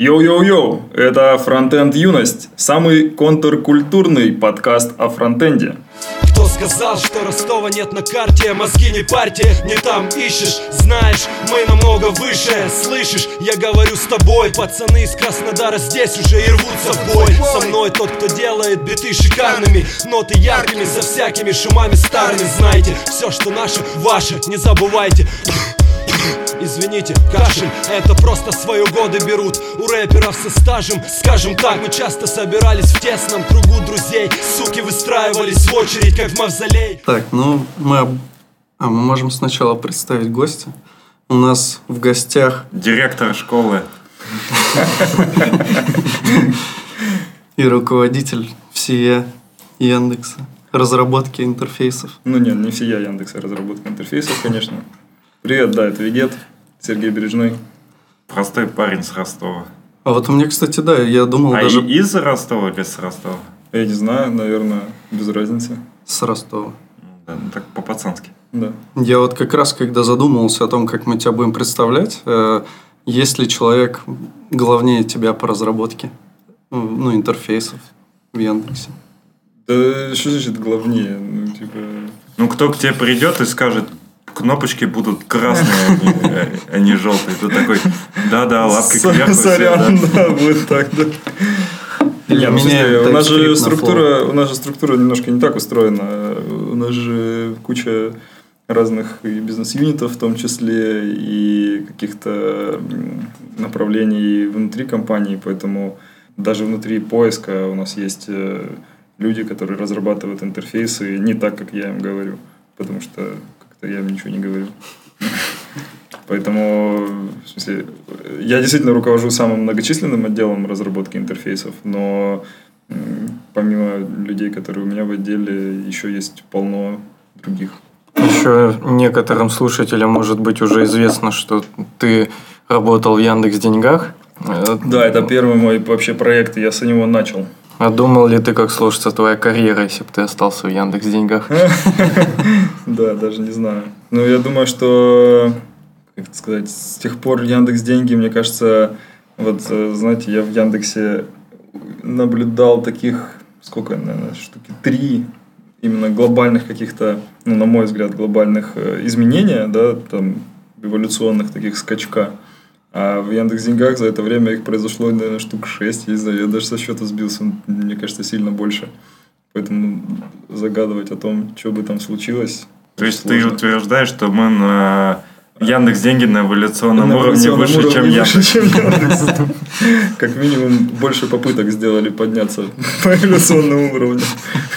Йоу-йоу-йоу, это Фронтенд Юность, самый контркультурный подкаст о фронтенде. Кто сказал, что Ростова нет на карте? Мозги не парьте, не там ищешь. Знаешь, мы намного выше Слышишь, я говорю с тобой Пацаны из Краснодара здесь уже и рвутся в бой. Со мной тот, кто делает биты шикарными. Ноты яркими, за всякими шумами старыми. Знаете, все, что наше, ваше, не забывайте Извините, кашель, это просто свои годы берут У рэперов со стажем, скажем так Мы часто собирались в тесном кругу друзей Суки выстраивались в очередь, как в мавзолей Так, ну мы, а, мы можем сначала представить гостя. У нас в гостях Директор школы. и руководитель всея Яндекса разработки интерфейсов. Ну нет, не все я Яндекса разработка интерфейсов, конечно. Привет, да, это Вегет, Сергей Бережной. Простой парень с Ростова. А вот у меня, кстати, да, я думал А даже из Ростова или с Ростова? Я не знаю, наверное, без разницы. с Ростова. Да, ну так по-пацански. Да. Я вот как раз, когда задумывался о том, как мы тебя будем представлять, э, есть ли человек главнее тебя по разработке ну, интерфейсов в Яндексе? Да что значит главнее? Ну, типа... Ну, кто к тебе придет и скажет, кнопочки будут красные, а не- а желтые. Ты такой, да-да, лапкой Со- кверху. Сорян, да». будет так, да. Не, ну, меняем у нас же структура, у нас же структура немножко не так устроена. У нас же куча разных и бизнес-юнитов в том числе, и каких-то направлений внутри компании, поэтому даже внутри поиска у нас есть э, люди, которые разрабатывают интерфейсы не так, как я им говорю, потому что как-то я ничего не говорю. Поэтому, в смысле, я действительно руковожу самым многочисленным отделом разработки интерфейсов, но помимо людей, которые у меня в отделе, еще есть полно других. Еще некоторым слушателям может быть уже известно, что ты работал в Яндекс Деньгах. Да, это первый мой вообще проект, и я с него начал. А думал ли ты, как сложится твоя карьера, если бы ты остался в Яндекс Деньгах? Да, даже не знаю. Ну, я думаю, что, как сказать, с тех пор Яндекс Деньги, мне кажется, вот, э, знаете, я в Яндексе наблюдал таких, сколько, наверное, штуки, три именно глобальных каких-то, ну, на мой взгляд, глобальных э, изменения, да, там, эволюционных таких скачка. А в Яндекс Деньгах за это время их произошло, наверное, штук 6, я не знаю, я даже со счета сбился, мне кажется, сильно больше. Поэтому загадывать о том, что бы там случилось. То есть ты сложно. утверждаешь, что мы на Яндекс деньги на эволюционном На уровне выше, чем Яндекс. выше, чем Яндекс. Как минимум больше попыток сделали подняться по эволюционному уровню.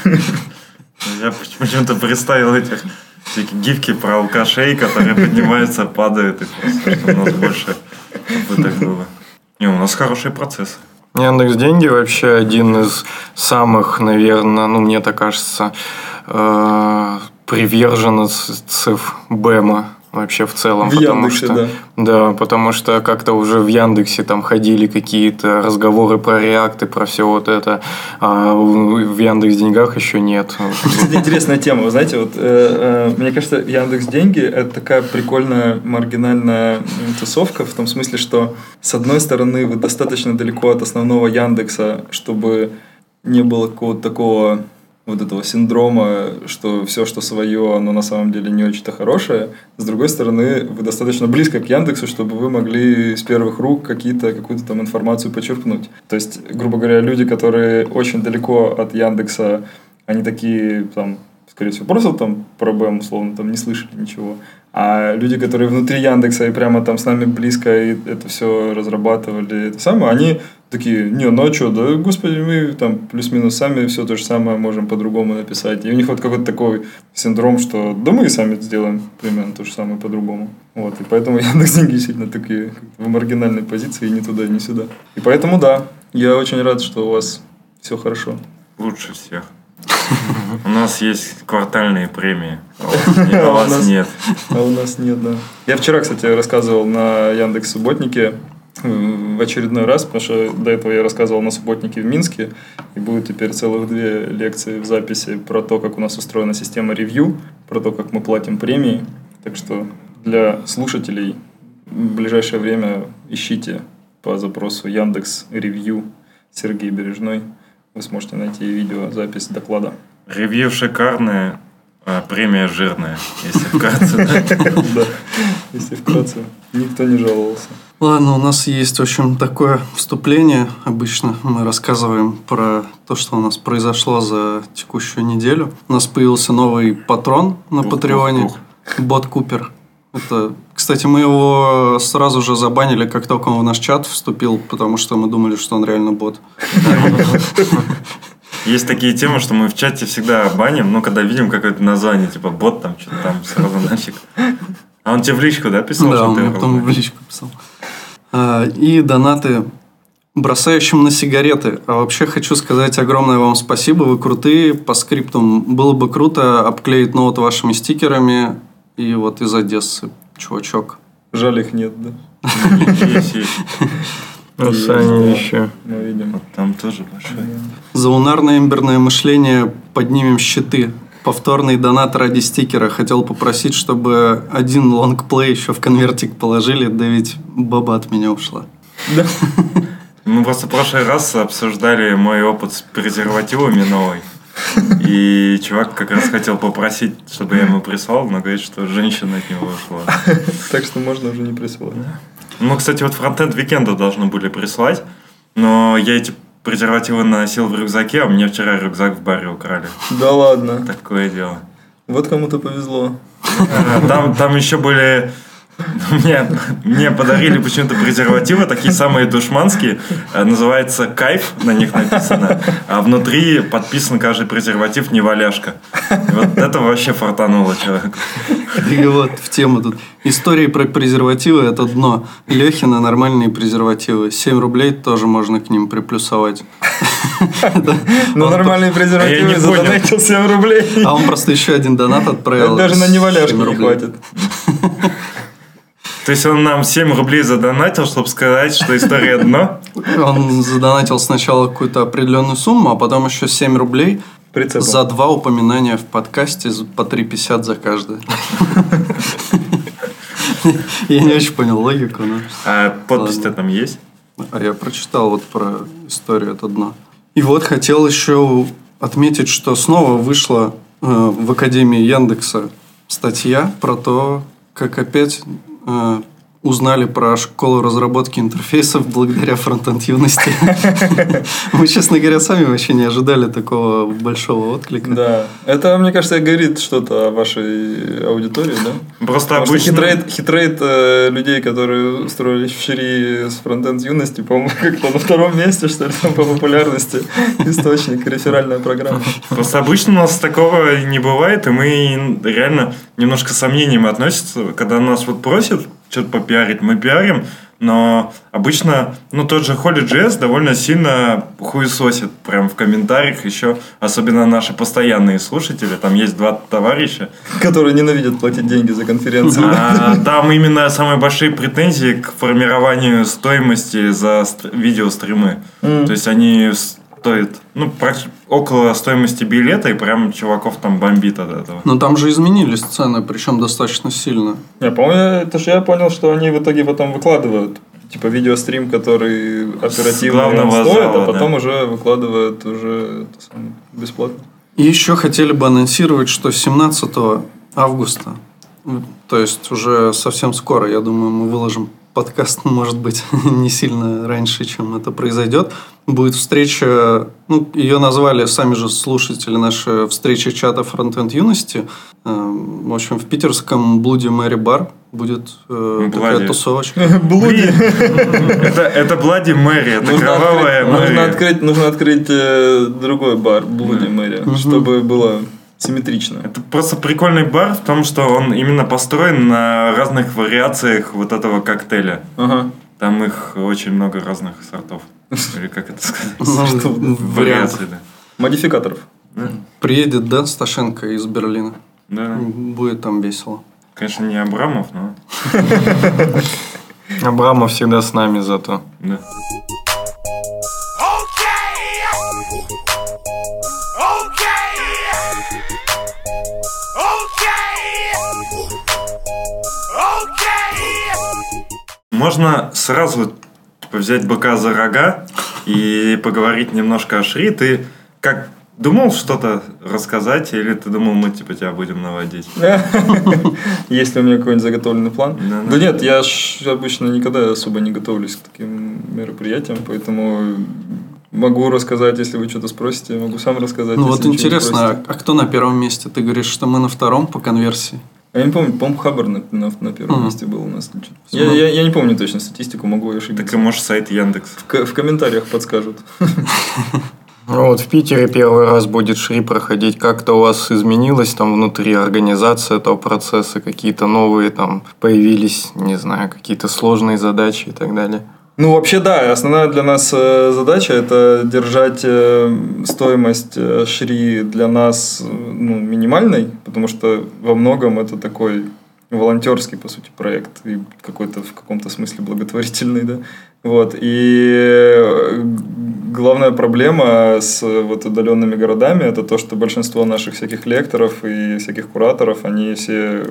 Я почему-то представил этих всякие гифки про алкашей, которые поднимаются, падают, и просто у нас больше попыток было. Не, у нас хороший процесс. Яндекс Деньги вообще один из самых, наверное, ну мне так кажется, э, приверженцев БЭМа вообще в целом. В потому Яндексе, что, да. Да, потому что как-то уже в Яндексе там ходили какие-то разговоры про реакты, про все вот это, а в Яндекс Деньгах еще нет. Кстати, интересная тема. Вы знаете, вот э, э, мне кажется, Яндекс Деньги это такая прикольная маргинальная тусовка в том смысле, что с одной стороны вы достаточно далеко от основного Яндекса, чтобы не было какого-то такого вот этого синдрома, что все, что свое, оно на самом деле не очень-то хорошее. С другой стороны, вы достаточно близко к Яндексу, чтобы вы могли с первых рук какие-то, какую-то там информацию почерпнуть. То есть, грубо говоря, люди, которые очень далеко от Яндекса, они такие, там, скорее всего, просто там про БМ, условно, там не слышали ничего. А люди, которые внутри Яндекса и прямо там с нами близко и это все разрабатывали, это самое, они такие, не, ну а что, да, господи, мы там плюс-минус сами все то же самое можем по-другому написать. И у них вот какой-то такой синдром, что да мы и сами сделаем примерно то же самое по-другому. Вот, и поэтому Яндекс деньги действительно такие в маргинальной позиции, ни туда, ни сюда. И поэтому да, я очень рад, что у вас все хорошо. Лучше всех. У нас есть квартальные премии, а у вас а вас нет. А у нас нет, да. Я вчера, кстати, рассказывал на Яндекс Субботнике в очередной раз, потому что до этого я рассказывал на субботнике в Минске, и будет теперь целых две лекции в записи про то, как у нас устроена система ревью, про то, как мы платим премии. Так что для слушателей в ближайшее время ищите по запросу Яндекс Ревью Сергей Бережной. Вы сможете найти видеозапись доклада. Ревью шикарное, премия жирная, если вкратце. да. Если вкратце. Никто не жаловался. Ладно, у нас есть, в общем, такое вступление. Обычно мы рассказываем про то, что у нас произошло за текущую неделю. У нас появился новый патрон на Патреоне. Бот Купер. Это, кстати, мы его сразу же забанили, как только он в наш чат вступил, потому что мы думали, что он реально бот. Есть такие темы, что мы в чате всегда баним, но когда видим какое-то название, типа бот там, что-то там, сразу нафиг. А он тебе в личку, да, писал? Да, он мне потом в личку писал. А, И донаты бросающим на сигареты. А вообще хочу сказать огромное вам спасибо. Вы крутые. По скриптам было бы круто обклеить ноут вашими стикерами. И вот из Одессы, чувачок. Жаль, их нет, да? Есть, есть. Ну, Саня еще. Мы видим. Вот там тоже большой. За унарное имберное мышление поднимем щиты. Повторный донат ради стикера. Хотел попросить, чтобы один лонгплей еще в конвертик положили, да ведь баба от меня ушла. Да. Мы просто в прошлый раз обсуждали мой опыт с презервативами новый. И чувак как раз хотел попросить, чтобы я ему прислал, но говорит, что женщина от него ушла. Так что можно уже не присылать. Ну, кстати, вот Frontend Weekend а должны были прислать, но я эти презервативы носил в рюкзаке, а мне вчера рюкзак в баре украли. Да ладно. Такое дело. Вот кому-то повезло. А, Там, там еще были... Мне, мне подарили почему-то презервативы, такие самые душманские. А, Называется «Кайф», на них написано. А внутри подписан каждый презерватив «Неваляшка». И Вот это вообще фартануло человеку. И вот в тему тут. Истории про презервативы – это дно. Лехина нормальные презервативы. 7 рублей тоже можно к ним приплюсовать. Ну, нормальные Я презервативы не понял. задонатил 7 рублей. А он просто еще один донат отправил. Даже на неваляшку 7 не хватит. То есть он нам 7 рублей задонатил, чтобы сказать, что история дно? Он задонатил сначала какую-то определенную сумму, а потом еще 7 рублей Прицепом. за два упоминания в подкасте по 3,50 за каждое. Я не очень понял логику, но... А подпись-то там есть? А я прочитал вот про историю это дно. И вот хотел еще отметить, что снова вышла э, в Академии Яндекса статья про то, как опять э, узнали про школу разработки интерфейсов благодаря фронтенд юности. Мы, честно говоря, сами вообще не ожидали такого большого отклика. Да. Это, мне кажется, говорит что-то о вашей аудитории, да? Просто Потому обычно... hit rate, hit rate, э, людей, которые устроились в ШРИ с фронтенд юности, по-моему, как-то на втором месте, что ли, там по популярности. Источник, реферальная программа. Просто обычно у нас такого не бывает, и мы реально немножко с сомнением относимся, когда нас вот просят что-то попиарить, мы пиарим, но обычно, ну, тот же Holy.js довольно сильно хуесосит прям в комментариях еще, особенно наши постоянные слушатели, там есть два товарища, Которые ненавидят платить деньги за конференцию. а, там именно самые большие претензии к формированию стоимости за ст- видеостримы. М. То есть они стоят, ну, около стоимости билета, и прям чуваков там бомбит от этого. Но там же изменились цены, причем достаточно сильно. Я помню, это же я понял, что они в итоге потом выкладывают типа видеострим, который оперативно стоит, зала, а потом да. уже выкладывают уже самое, бесплатно. И еще хотели бы анонсировать, что 17 августа, то есть уже совсем скоро, я думаю, мы выложим подкаст, может быть, не сильно раньше, чем это произойдет, будет встреча, ну, ее назвали сами же слушатели наши встреча чата Frontend Юности. Эм, В общем, в питерском Блуди Мэри Бар будет э, такая тусовочка. Блуди. Это, это Блади Мэри, это Нужно кровавая открыть, нужно Мэри. открыть, нужно открыть э, другой бар, Блуди Мэри, чтобы было симметрично. Это просто прикольный бар в том, что он именно построен на разных вариациях вот этого коктейля. Ага. Там их очень много разных сортов. Или как это сказать? Ну. Вариаций, да. Модификаторов. Приедет, да, Сташенко из Берлина. да. Будет там весело. Конечно, не Абрамов, но... Абрамов всегда с нами зато. Да. Можно сразу взять быка за рога и поговорить немножко о Шри. Ты как думал что-то рассказать, или ты думал, мы типа тебя будем наводить? Есть ли у меня какой-нибудь заготовленный план? Да, нет, я обычно никогда особо не готовлюсь к таким мероприятиям, поэтому могу рассказать, если вы что-то спросите, могу сам рассказать. Ну если вот интересно, а кто на первом месте? Ты говоришь, что мы на втором по конверсии. Я не помню, по-моему, Хабар на, на, на первом Мгм. месте был у нас. Я, я, я не помню точно статистику, могу ошибиться. Так и может сайт Яндекс. В, в комментариях подскажут. Ну, Вот в Питере первый раз будет Шри проходить. Как-то у вас изменилось там внутри организация этого процесса? Какие-то новые там появились, не знаю, какие-то сложные задачи и так далее? Ну, вообще, да, основная для нас э, задача – это держать э, стоимость э, шри для нас ну, минимальной, потому что во многом это такой волонтерский, по сути, проект и какой-то в каком-то смысле благотворительный, да. Вот. И главная проблема с вот удаленными городами – это то, что большинство наших всяких лекторов и всяких кураторов, они все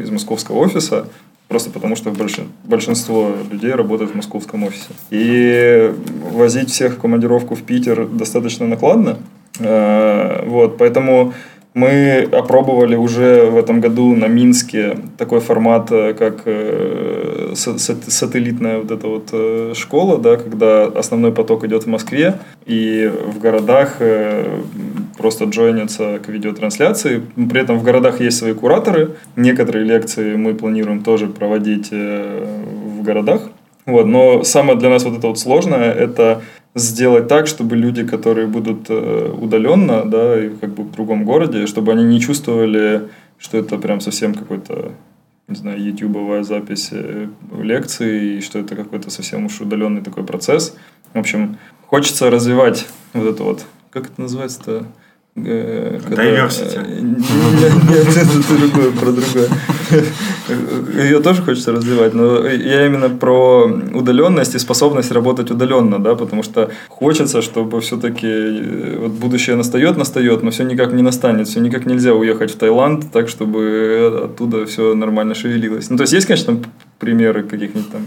из московского офиса, Просто потому, что больш- большинство людей работает в московском офисе. И возить всех в командировку в Питер достаточно накладно. Э, Вот, поэтому мы опробовали уже в этом году на Минске такой формат, э, как э, са- са- сателлитная вот эта вот школа, да, когда основной поток идет в Москве, и в городах просто джойнятся к видеотрансляции. При этом в городах есть свои кураторы. Некоторые лекции мы планируем тоже проводить э, в городах. Вот, но самое для нас вот это вот сложное, это сделать так, чтобы люди, которые будут э, удаленно, да, и как бы в другом городе, чтобы они не чувствовали, что это прям совсем какой-то, не знаю, ютубовая запись э, лекции, и что это какой-то совсем уж удаленный такой процесс. В общем, хочется развивать вот это вот, как это называется-то? Э, Diversity. э, Нет, это другое, про другое. Ее тоже хочется развивать, но я именно про удаленность и способность работать удаленно, да, потому что хочется, чтобы все-таки вот будущее настает, настает, но все никак не настанет, все никак нельзя уехать в Таиланд так, чтобы оттуда все нормально шевелилось. Ну, то есть есть, конечно, примеры каких-нибудь там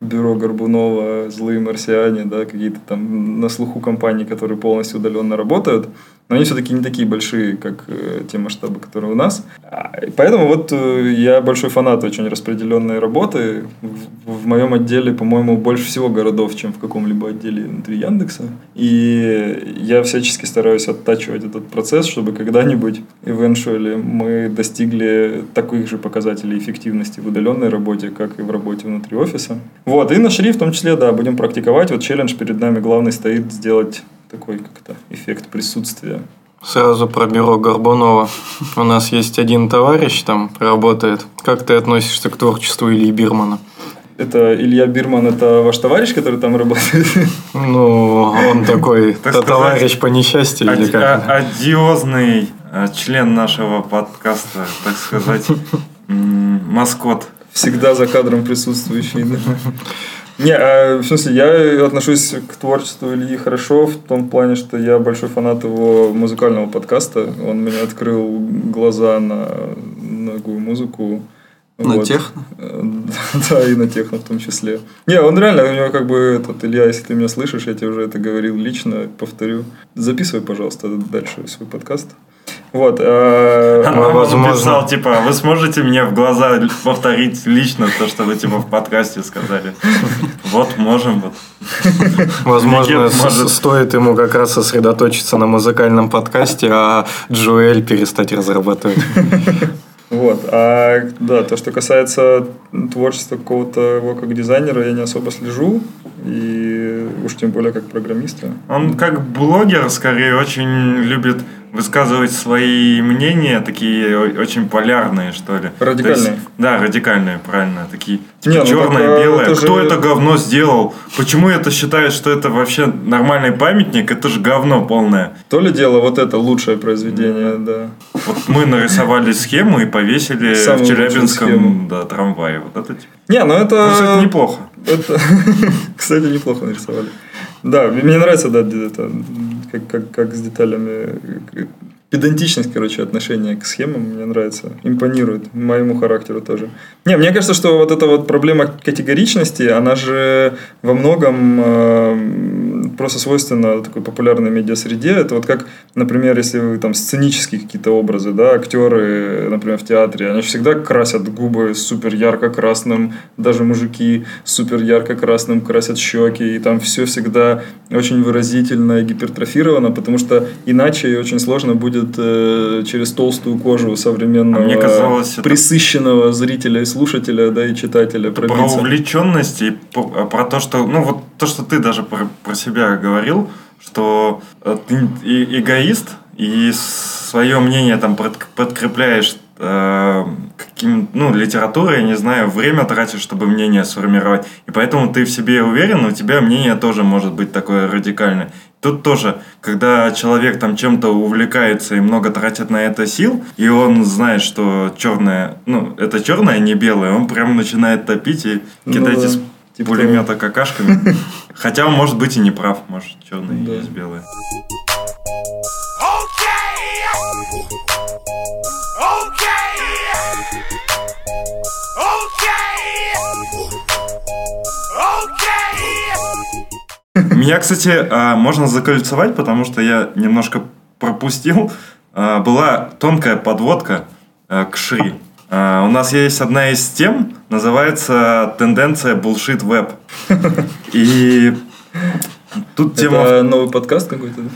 бюро Горбунова, злые марсиане, да, какие-то там на слуху компании, которые полностью удаленно работают, но они все-таки не такие большие, как э, те масштабы, которые у нас. А, и Поэтому вот э, я большой фанат очень распределенной работы. В, в моем отделе, по-моему, больше всего городов, чем в каком-либо отделе внутри Яндекса. И я всячески стараюсь оттачивать этот процесс, чтобы когда-нибудь, eventually, мы достигли таких же показателей эффективности в удаленной работе, как и в работе внутри офиса. Вот, и на шри в том числе, да, будем практиковать. Вот челлендж перед нами главный стоит сделать такой как-то эффект присутствия. Сразу про бюро Горбунова. У нас есть один товарищ там работает. Как ты относишься к творчеству Ильи Бирмана? Это Илья Бирман, это ваш товарищ, который там работает? Ну, он такой Так то- сказать, товарищ по несчастью или как? а- Одиозный а, член нашего подкаста, так сказать, маскот. Всегда за кадром присутствующий. да. Не, а, в смысле, я отношусь к творчеству Ильи хорошо в том плане, что я большой фанат его музыкального подкаста. Он мне открыл глаза на многую музыку. На Вот. техно? Э, Да, и на техно в том числе. Не, он реально, у него как бы этот, Илья, если ты меня слышишь, я тебе уже это говорил лично, повторю. Записывай, пожалуйста, дальше свой подкаст. Вот. а, А он возможно. написал, типа, вы сможете мне в глаза повторить лично то, что вы, типа, в подкасте сказали? Вот, можем, вот. Возможно, может. стоит ему как раз сосредоточиться на музыкальном подкасте, а Джуэль перестать разрабатывать. Вот. А да, то, что касается творчества какого-то его как дизайнера, я не особо слежу. И уж тем более как программиста. Он как блогер, скорее, очень любит высказывать свои мнения, такие очень полярные, что ли. Радикальные. Есть- да, радикальные, правильно. Такие типа, Не, ну черное, так, а, белое. это же- Кто это говно сделал? Почему это считает, что это вообще нормальный памятник? Это же говно полное. То ли дело вот это лучшее произведение, да. Вот мы нарисовали схему и повесили Самую в Челябинском да, трамвае. Вот это, типа, Не, ну это... ну, кстати, неплохо. Это, кстати, неплохо нарисовали. Да, мне нравится, да, это, как, как, как с деталями. педантичность, короче, отношения к схемам мне нравится, импонирует моему характеру тоже. Не, мне кажется, что вот эта вот проблема категоричности, она же во многом э, просто свойственна такой популярной медиасреде. Это вот как, например, если вы там сценические какие-то образы, да, актеры, например, в театре, они всегда красят губы супер ярко-красным, даже мужики супер ярко-красным красят щеки, и там все всегда очень выразительно и гипертрофировано, потому что иначе очень сложно будет э, через толстую кожу современного А мне казалось, это- присыщенного зрителя и слушателя, да, и читателя Про пробиться. увлеченность и про, про то, что, ну вот то, что ты даже про, про себя говорил, что э, ты и- эгоист и свое мнение там под- подкрепляешь э, каким, ну, литературой, я не знаю, время тратишь, чтобы мнение сформировать. И поэтому ты в себе уверен, у тебя мнение тоже может быть такое радикальное. Тут тоже, когда человек там чем-то увлекается и много тратит на это сил, и он знает, что черное, ну, это черное, а не белое, он прям начинает топить и Ну кидать да, из типа пулемета какашками. Хотя может быть и не прав, может черное Да. есть белое. Меня, кстати, а, можно закольцевать, потому что я немножко пропустил. А, Была тонкая подводка а, к Шри. А, У нас есть одна из тем, называется «Тенденция bullshit веб». И тут тема... Это новый подкаст какой-то, да?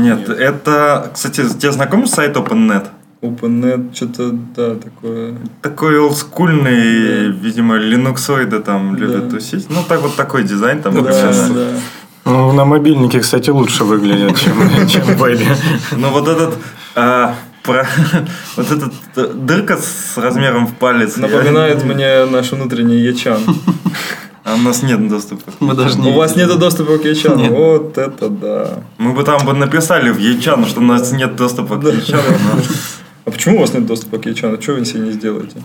Нет, это, кстати, тебе знаком сайт OpenNet? OpenNet, что-то, да, такое. Такой олдскульный, Да. видимо, линуксоиды там Да. любят тусить. Ну, так вот такой дизайн там. Да, да. Ну, на мобильнике, кстати, лучше выглядит, чем, чем в вебе. Ну, вот этот... про, вот этот э, дырка с размером в палец. Напоминает мне наш внутренний ячан. А у нас нет доступа. Мы даже не У вас нет доступа к ячану? Нет. Вот это да. Мы бы там бы написали в Ячан, что у нас нет доступа к. Ячану. но- А почему у вас нет доступа к ячану? Что вы себе не сделаете?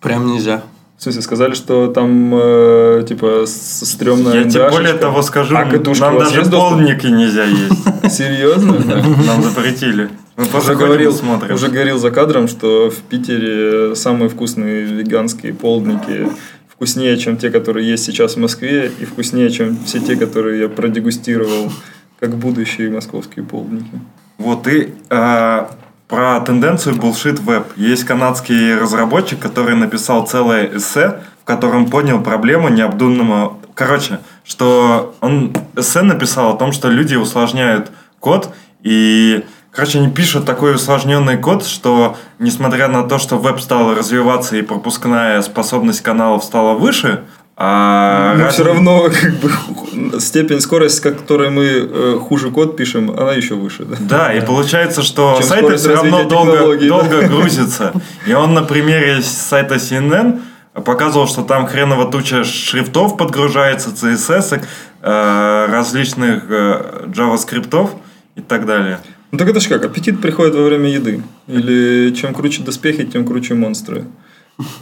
Прям нельзя. В смысле, сказали, что там, э, типа, стрёмная Я тебе более того скажу, А нам даже полдники нельзя есть. Серьезно? Нам запретили. Мы Уже говорил, смотрим. уже говорил за кадром, что в Питере самые вкусные веганские полдники вкуснее, чем те, которые есть сейчас в Москве, и вкуснее, чем все те, которые я продегустировал как будущие московские полдники. Вот и э, про тенденцию bullshit веб. Есть канадский разработчик, который написал целое эссе, в котором понял проблему необдуманного... Короче, что он эссе написал о том, что люди усложняют код и... Короче, они пишут такой усложненный код, что несмотря на то, что веб стал развиваться и пропускная способность каналов стала выше, а Но раз- все равно как бы степень скорость, с которой мы э, хуже код пишем, она еще выше. Да? Да, и получается, что Чем сайты все равно долго, да. долго грузятся. И он на примере сайта CNN показывал, что там хреново туча шрифтов подгружается, CSS, э, различных э, JavaScript и так далее. Ну так это ж как, аппетит приходит во время еды. Или чем круче доспехи, тем круче монстры.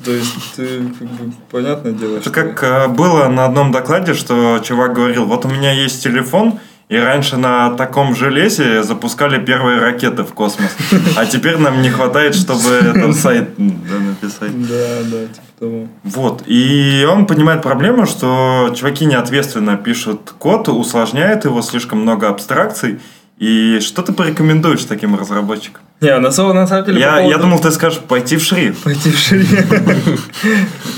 То есть, ты, как бы, понятное дело, Это что- как э, было на одном докладе, что чувак говорил, вот у меня есть телефон, и раньше на таком железе запускали первые ракеты в космос. А теперь нам не хватает, чтобы там сайт да, написать. Да, да, типа того. Вот. И он понимает проблему, что чуваки неответственно пишут код, усложняют его, слишком много абстракций. И что ты порекомендуешь таким разработчикам? Не, на самом, на самом деле... Я, поводу- я думал, ты скажешь пойти в шри. Пойти в шире.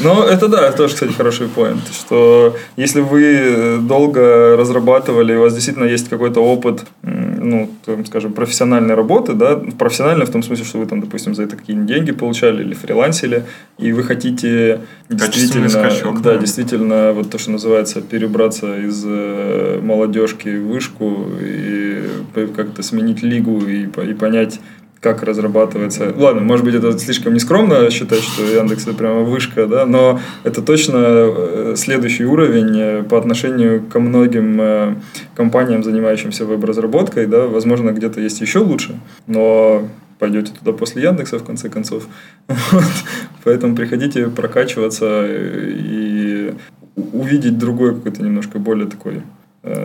Ну, это да, тоже, кстати, хороший поинт, что если вы долго разрабатывали, у вас действительно есть какой-то опыт, ну, там, скажем, профессиональной работы, да, профессиональной в том смысле, что вы там, допустим, за это какие-нибудь деньги получали или фрилансили, и вы хотите действительно, скачок, да, да. действительно, вот то, что называется, перебраться из э, молодежки в вышку и п- как-то сменить лигу и, и понять, как разрабатывается. Ладно, может быть, это слишком нескромно считать, что Яндекс это прямо вышка, да, но это точно э, следующий уровень э, по отношению ко многим э, компаниям, занимающимся веб-разработкой, да, возможно, где-то есть еще лучше, но пойдете туда после Яндекса, в конце концов. Вот. Поэтому приходите прокачиваться и увидеть другой какой-то немножко более такой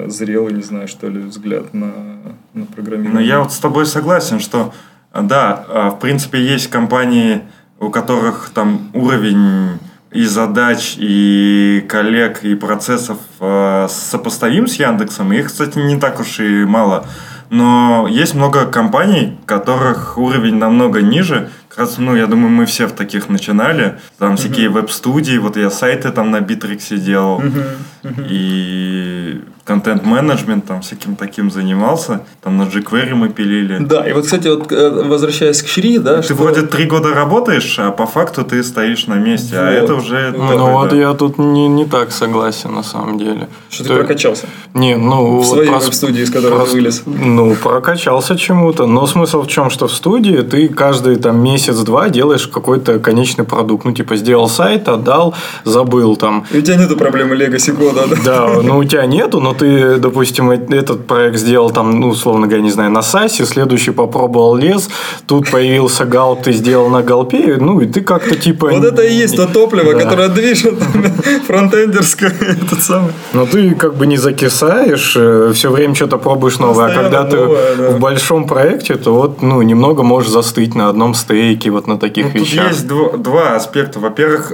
зрелый, не знаю, что ли, взгляд на, на программирование. я вот с тобой согласен, что Да, а, в принципе, есть компании, у которых там уровень и задач, и коллег, и процессов э, сопоставим с Яндексом. Их, кстати, не так уж и мало. Но есть много компаний, которых уровень намного ниже. Как раз, ну, я думаю, мы все в таких начинали. Там всякие веб-студии, вот я сайты там на Битриксе делал. И контент-менеджмент там всяким таким занимался. Там на jQuery мы пилили. Да, и вот, кстати, вот э, возвращаясь к Шри, да, Ты что- вроде три года работаешь, а по факту ты стоишь на месте. А Вот. это уже... Ну, такой, вот да. я тут не, не так согласен на самом деле. что ты Ты- прокачался Не, ну... в вот своей прос- веб-студии, из которой ты просто- вылез. Ну, прокачался чему-то. Но смысл в чем, что в студии ты каждый там месяц-два делаешь какой-то конечный продукт. Ну, типа, сделал сайт, отдал, забыл там. И у тебя нету проблемы легаси кода, да? Да, ну у тебя нету, но ты, допустим, э- этот проект сделал там, ну, условно говоря, не знаю, на САСе, следующий попробовал лес, тут появился галп, ты сделал на галпе, ну, и ты как-то типа... Вот это и есть то топливо, Да. которое движет фронтендерское, этот самый. Но ты как бы не закисаешь, все время что-то пробуешь новое. А когда ты в большом проекте, то вот, ну, немного можешь застыть на одном стейке, вот на таких Ну, тут вещах. есть дво- два аспекта. Во-первых,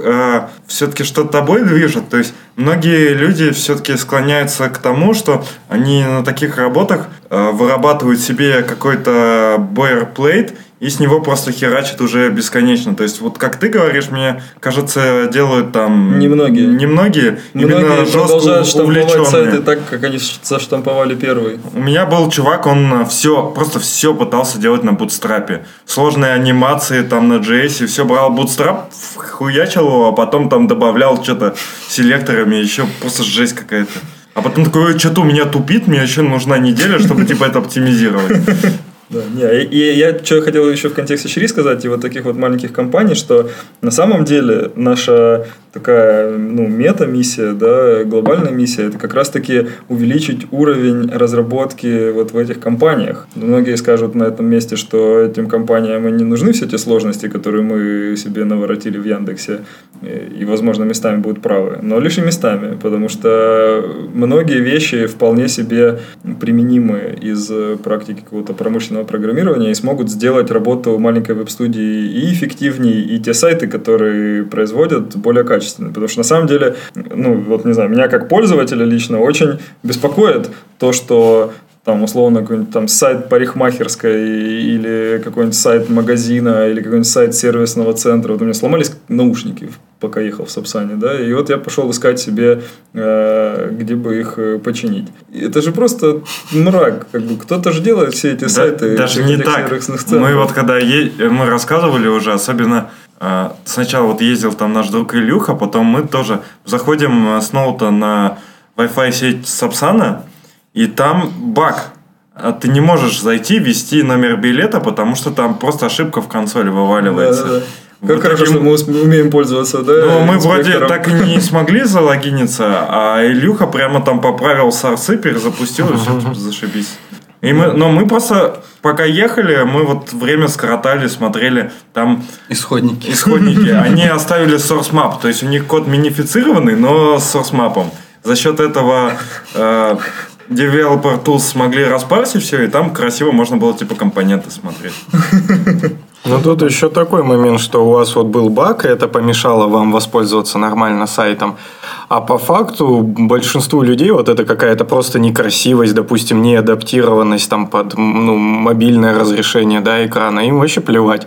все-таки что тобой движет. То есть многие люди все-таки склоняются к тому, что они на таких работах э, вырабатывают себе какой-то boilerplate и с него просто херачат уже бесконечно. То есть, вот как ты говоришь, мне кажется, делают там... Немногие. Немногие. именно Многие жестко продолжают штамповать сайты так, как они заштамповали первый. У меня был чувак, он все, просто все пытался делать на бутстрапе. Сложные анимации там на JS, все брал бутстрап, хуячил его, а потом там добавлял что-то селекторами, еще просто жесть какая-то. А потом такой, что-то у меня тупит, мне еще нужна неделя, чтобы типа это оптимизировать. Да, не, и, и я что хотел еще в контексте Шри сказать, и вот таких вот маленьких компаний, что на самом деле наша такая, ну, мета-миссия, да, глобальная миссия, это как раз-таки увеличить уровень разработки вот в этих компаниях. Многие скажут на этом месте, что этим компаниям и не нужны все те сложности, которые мы себе наворотили в Яндексе, и, возможно, местами будут правы, но лишь и местами, потому что многие вещи вполне себе применимы из практики какого-то промышленного программирования и смогут сделать работу маленькой веб-студии и эффективнее, и те сайты, которые производят, более качественные. Потому что на самом деле, ну, вот не знаю, меня как пользователя лично очень беспокоит то, что там, условно, какой-нибудь там сайт парикмахерской или какой-нибудь сайт магазина или какой-нибудь сайт сервисного центра. Вот у меня сломались наушники, пока ехал в Сапсане, да, и вот я пошел искать себе, э, где бы их э, починить. И это же просто мрак, как бы кто-то же делает все эти Да- сайты. даже не так. сервисных центров. Мы вот когда е- мы рассказывали уже, особенно э, сначала вот ездил там наш друг Илюха, потом мы тоже заходим э, с ноута на Wi-Fi сеть Сапсана, и там баг. А Ты не можешь зайти, ввести номер билета, потому что там просто ошибка в консоли вываливается. Да-да-да. В Как хорошо, итоге что мы умеем пользоваться, да? ну, мы вроде так и не смогли залогиниться, а Илюха прямо там поправил сорсы, перезапустил, и все, типа, зашибись. И мы, но мы просто, пока ехали, мы вот время скоротали, смотрели, там Исходники. исходники, они оставили source map, то есть у них код минифицированный, но с source map. За счет этого э, developer tools смогли распарсить все, и там красиво можно было типа компоненты смотреть. Ну, тут еще такой момент, что у вас вот был баг, и это помешало вам воспользоваться нормально сайтом. А по факту большинству людей вот это какая-то просто некрасивость, допустим, неадаптированность там под ну, мобильное разрешение да, экрана. Им вообще плевать.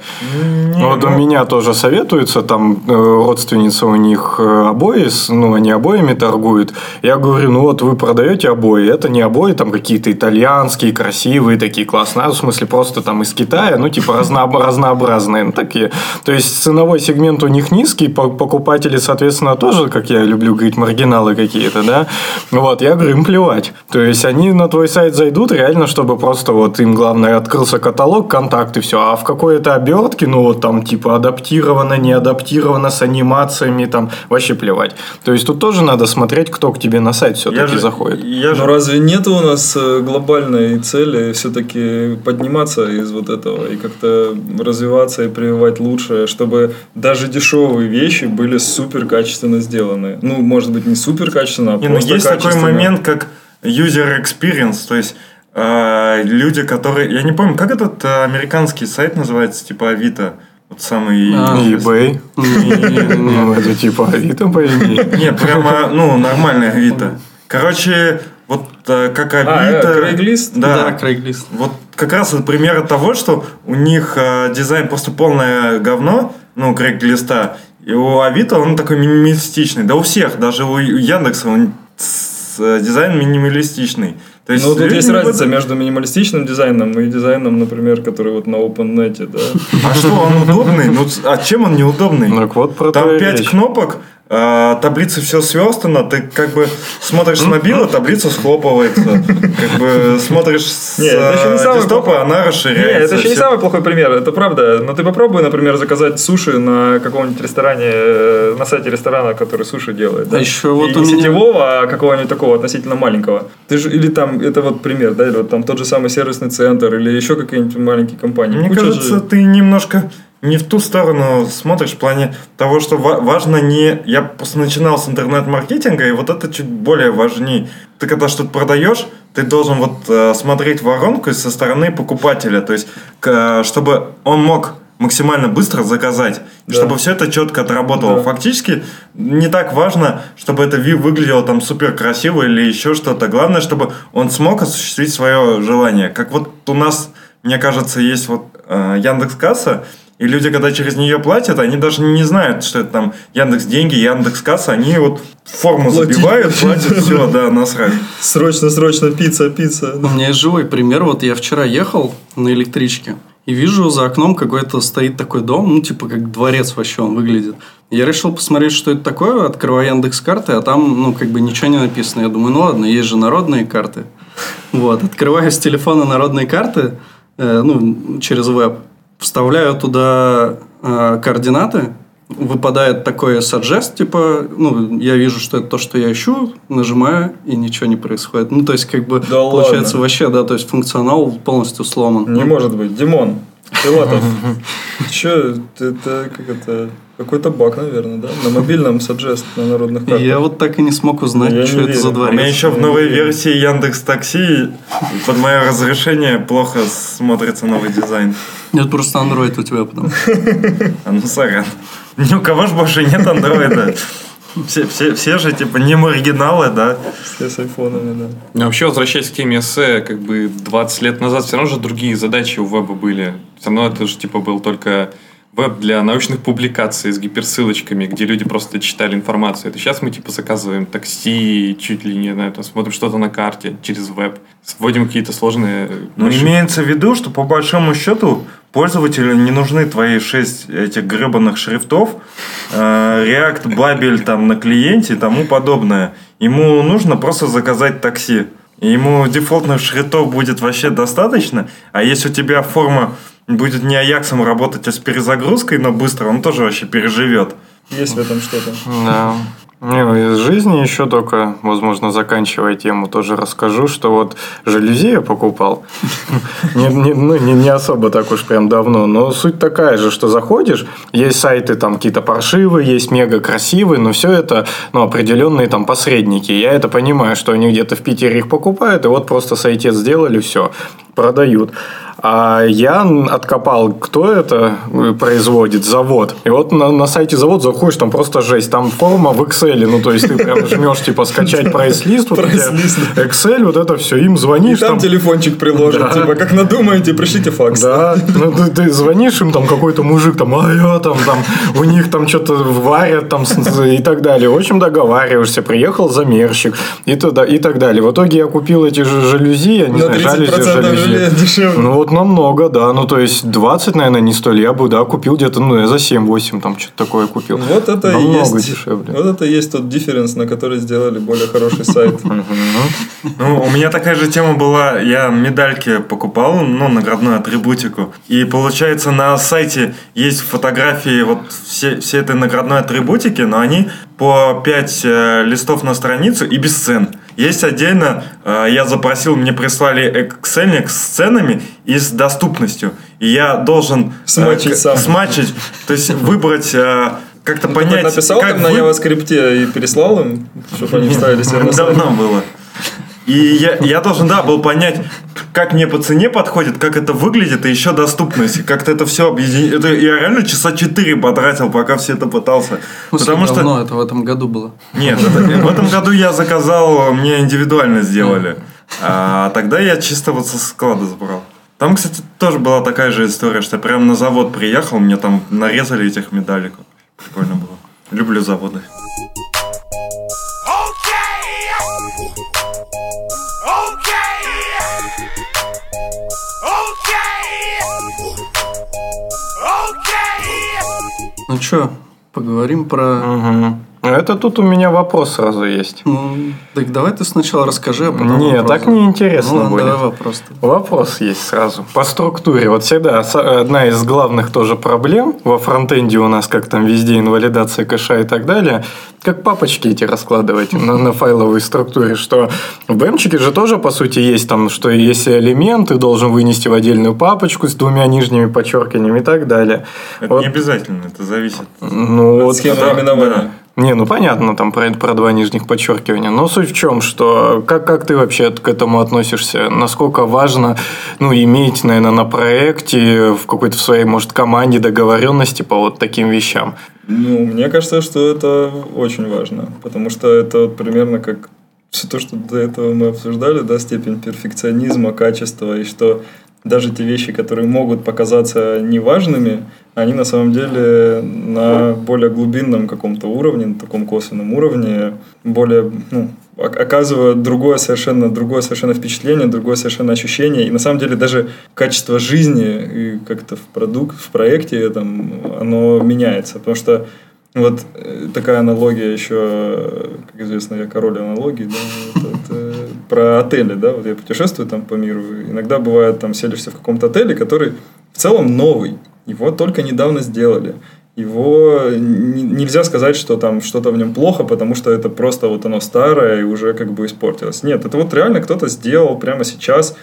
Ну, вот у меня тоже советуется, там э, родственница у них э, обои, ну, они обоями торгуют. Я говорю, ну вот вы продаете обои, это не обои там какие-то итальянские, красивые, такие классные, а в смысле просто там из Китая, ну типа разнооб- разнообразные, ну такие. То есть ценовой сегмент у них низкий, по- покупатели, соответственно, тоже, как я люблю говорить, маргиналы какие-то, да. Вот, я говорю, им плевать. То есть они на твой сайт зайдут реально, чтобы просто вот им главное открылся каталог, контакты, все. А в какой-то обертке, ну вот там типа адаптировано, не адаптировано, с анимациями, там вообще плевать. То есть тут тоже надо смотреть, кто к тебе на сайт Я все-таки же- заходит. Я же Но разве нет у нас э, глобальной цели все-таки подниматься из вот этого и как-то развиваться и прививать лучшее, чтобы даже дешевые вещи были супер качественно сделаны? Ну, может быть, не супер качественно, а Не, ну просто есть такой момент, как user experience, то есть э, люди, которые... Я не помню, как этот э, американский сайт называется, типа Авито? Вот самый... А. eBay. Ну, это типа Авито, по идее. Не, прямо, ну, нормальный Авито. Короче, вот э, как А, э, Авито... Craigslist? Да, Craigslist. вот как раз это пример того, что у них дизайн просто полное говно, ну, Craigslist, и у Авито он такой минималистичный. Да у всех, даже у Яндекса он э, дизайн минималистичный. То есть Ну, тут есть разница между минималистичным дизайном и дизайном, например, который вот на OpenNet, да. А что, он удобный? Ну, а чем он неудобный? Так вот про то Там пять кнопок, таблицы все сверстано, ты как бы смотришь с мобила, таблица схлопывается. Как бы смотришь с Не, это еще не самый десктопа, плохой- она расширяется. это еще не самый плохой пример, это правда. Но ты попробуй, например, заказать суши на каком-нибудь ресторане, э, на сайте ресторана, который суши делает. да. А еще вот И у не меня- сетевого, а какого-нибудь такого относительно маленького. Ты же, или там, это вот пример, да, или вот там тот же самый сервисный центр, или еще какие-нибудь маленькие компании. Мне Куча кажется, же- ты немножко не в ту сторону смотришь в плане того, что ва- важно не... Я просто начинал с интернет-маркетинга, и вот это чуть более важней. Ты когда что-то продаешь, ты должен вот э, смотреть воронку со стороны покупателя, то есть к- чтобы он мог максимально быстро заказать, Да. чтобы все это четко отработало. Да. Фактически не так важно, чтобы это выглядело там супер красиво или еще что-то. Главное, чтобы он смог осуществить свое желание. Как вот у нас, мне кажется, есть вот э, Яндекс Касса, и люди, когда через нее платят, они даже не знают, что это там Яндекс деньги, Яндекс Касса, они вот форму Платить. забивают, платят, все, да, насрать. Срочно, срочно, пицца, пицца. У меня есть живой пример. Вот я вчера ехал на электричке и вижу за окном какой-то стоит такой дом, ну, типа как дворец вообще он выглядит. Я решил посмотреть, что это такое, открываю Яндекс карты, а там, ну, как бы ничего не написано. Я думаю, ну ладно, есть же народные карты. Вот, открываю с телефона народные карты, э, ну, через веб, вставляю туда э, координаты, выпадает такой suggest, типа, ну, я вижу, что это то, что я ищу, нажимаю, и ничего не происходит. Ну, то есть, как бы, Да получается, ладно? вообще, да, то есть, функционал полностью сломан. Не может быть. Димон, Филатов, че, это как это... Какой-то баг, наверное, да? На мобильном Suggest на народных картах. я вот так и не смог узнать, Я что это верю. за У У дворец. меня еще в новой версии Яндекс Такси под мое разрешение плохо смотрится новый дизайн. Это просто Android у тебя потом. А ну сорян. Ни у кого же больше нет андроида. Все, все, все же типа не маргиналы, да? Все с айфонами, да. Ну, вообще, возвращаясь к теме эссе, как бы 20 лет назад все равно же другие задачи у веба были. Все равно это же типа был только веб для научных публикаций с гиперссылочками, где люди просто читали информацию. Это сейчас мы типа заказываем такси, чуть ли не, знаю, там, смотрим что-то на карте через веб, вводим какие-то сложные... Но маршруты. имеется в виду, что по большому счету пользователю не нужны твои шесть этих гребаных шрифтов, э, React, Babel там на клиенте и тому подобное. Ему нужно просто заказать такси. Ему дефолтных шрифтов будет вообще достаточно. А если у тебя форма будет не Аяксом работать, а с перезагрузкой, но быстро, он тоже вообще переживет. Есть в этом что-то. Да. Не, ну, из жизни еще только, возможно, заканчивая тему, тоже расскажу, что вот жалюзи я покупал. Не, не- ну, не, не особо так уж прям давно, но суть такая же, что заходишь, есть сайты там какие-то паршивые, есть мега красивые, но все это ну, определенные там посредники. Я это понимаю, что они где-то в Питере их покупают, и вот просто сайтец сделали, все, продают. А я откопал, кто это производит, завод. И вот на, на сайте завод заходишь, там просто жесть. Там форма в Excel. Ну, то есть, ты прям жмешь, типа, скачать прайс-лист. Вот. Excel, вот это все. Им звонишь. там телефончик приложен, типа, как надумаете, пришлите факс. Да, ну ты, звонишь им, там какой-то мужик, там, а я там, там, у них там что-то варят, там, и так далее. В общем, договариваешься, приехал замерщик, и, туда, и так далее. В итоге я купил эти же жалюзи, я не На знаю, 30% жалюзи, жалюзи. Ну, вот намного, да. Ну, то есть, 20, наверное, не стоили. Я бы, да, купил где-то, ну, я за 7-8 там что-то такое купил. Вот это и намного есть. дешевле. Вот это и есть тот дифференс, на который сделали более хороший сайт. Ну, у меня такая же тема была, я медальки покупал, ну, наградную атрибутику. И получается, на сайте есть фотографии вот все, все этой наградной атрибутики, но они по 5 листов на страницу и без цен. Есть отдельно, э, я запросил, мне прислали Excel с ценами и с доступностью. И я должен... э, Смачить к- сам. Смачить, то есть выбрать... э, Как-то Ну, Ты понять, написал как там на вы- JavaScript и переслал им, чтобы они вставили себе на? Давно было. И я, я должен, да, был понять, как мне по цене подходит, как это выглядит, и еще доступность. Как-то это все объединить. Это я реально часа 4 потратил, пока все это пытался. Ну, Потому что... давно, это в этом году было. Нет, это- в этом году я заказал, мне индивидуально сделали. А тогда я чисто вот со склада забрал. Там, кстати, тоже была такая же история, что я прям на завод приехал, мне там нарезали этих медалек. Прикольно было. Люблю заводы. Ну что, поговорим про... Мгм. Это тут у меня вопрос сразу есть. Ну, так давай ты сначала расскажи, а потом Не, вопрос. так неинтересно Ну будет. давай вопрос. Вопрос есть сразу. По структуре. Вот всегда одна из главных тоже проблем во фронтенде у нас, как там везде инвалидация кэша и так далее, как папочки эти раскладывать на, на файловой структуре, что в бэмчике же тоже, по сути, есть там, что если элемент, ты должен вынести в отдельную папочку с двумя нижними подчеркиваниями и так далее. Это Вот, не обязательно, это зависит. ну, вот, Схема да, именования. Не, ну понятно, там про, про два нижних подчеркивания. Но суть в чем, что как, как ты вообще к этому относишься? Насколько важно ну, иметь, наверное, на проекте, в какой-то своей, может, команде договоренности по вот таким вещам? Ну, мне кажется, что это очень важно, потому что это вот примерно как все то, что до этого мы обсуждали, да, степень перфекционизма, качества, и что даже те вещи, которые могут показаться неважными, они на самом деле на более глубинном каком-то уровне, на таком косвенном уровне, более, ну, ок- оказывают другое совершенно, другое совершенно впечатление, другое совершенно ощущение. И на самом деле даже качество жизни как-то в продукт, в проекте там, оно меняется. Потому что вот э, такая аналогия еще, как известно, я король аналогий, да, вот это про отели, да, вот я путешествую там по миру, иногда бывает там селишься в каком-то отеле, который в целом новый, его только недавно сделали. Его нельзя сказать, что там что-то в нем плохо, потому что это просто вот оно старое и уже как бы испортилось. Нет, это вот реально кто-то сделал прямо сейчас,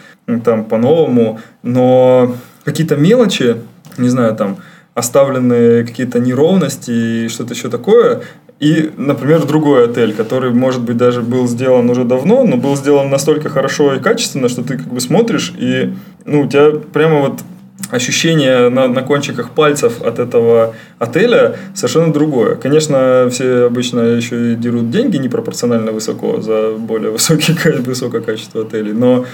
там, по-новому, но какие-то мелочи, не знаю, там, оставлены какие-то неровности и что-то еще такое. И, например, другой отель, который, может быть, даже был сделан уже давно, но был сделан настолько хорошо и качественно, что ты как бы смотришь, и ну, у тебя прямо вот ощущение на, на кончиках пальцев от этого отеля совершенно другое. Конечно, все обычно еще и дерут деньги непропорционально высоко за более высокий, ка- высокое качество отелей, но,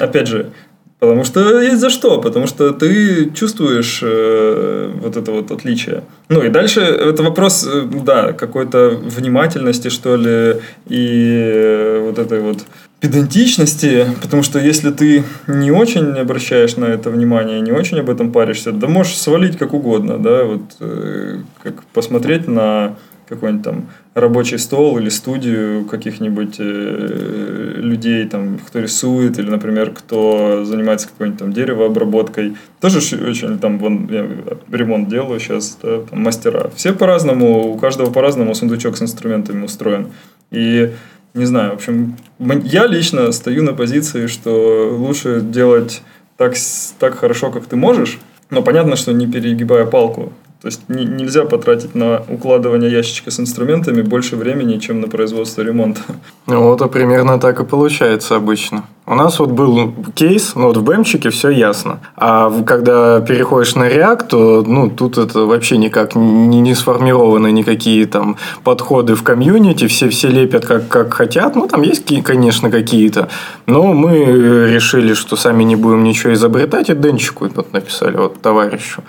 опять же, Потому что есть за что, потому что ты чувствуешь э, вот это вот отличие. Ну и дальше это вопрос, э, да, какой-то внимательности, что ли, и э, вот этой вот педантичности, потому что если ты не очень обращаешь на это внимание, не очень об этом паришься, да можешь свалить как угодно, да, вот э, как посмотреть на какой-нибудь там рабочий стол или студию каких-нибудь э, людей, там, кто рисует, или, например, кто занимается какой-нибудь там деревообработкой. Тоже очень там, вон, я ремонт делаю сейчас, да, там, мастера. Все по-разному, у каждого по-разному сундучок с инструментами устроен. И не знаю, в общем, я лично стою на позиции, что лучше делать так, так хорошо, как ты можешь, но понятно, что не перегибая палку. То есть не- нельзя потратить на укладывание ящичка с инструментами больше времени, чем на производство ремонта. Ну, вот а примерно так и получается обычно. У нас вот был кейс, ну вот в бэмчике все ясно. А когда переходишь на React, то ну, тут это вообще никак не, не сформированы никакие там подходы в комьюнити, все, все лепят как, как хотят. Ну, там есть, конечно, какие-то. Но мы решили, что сами не будем ничего изобретать, и Денчику вот написали, вот товарищу.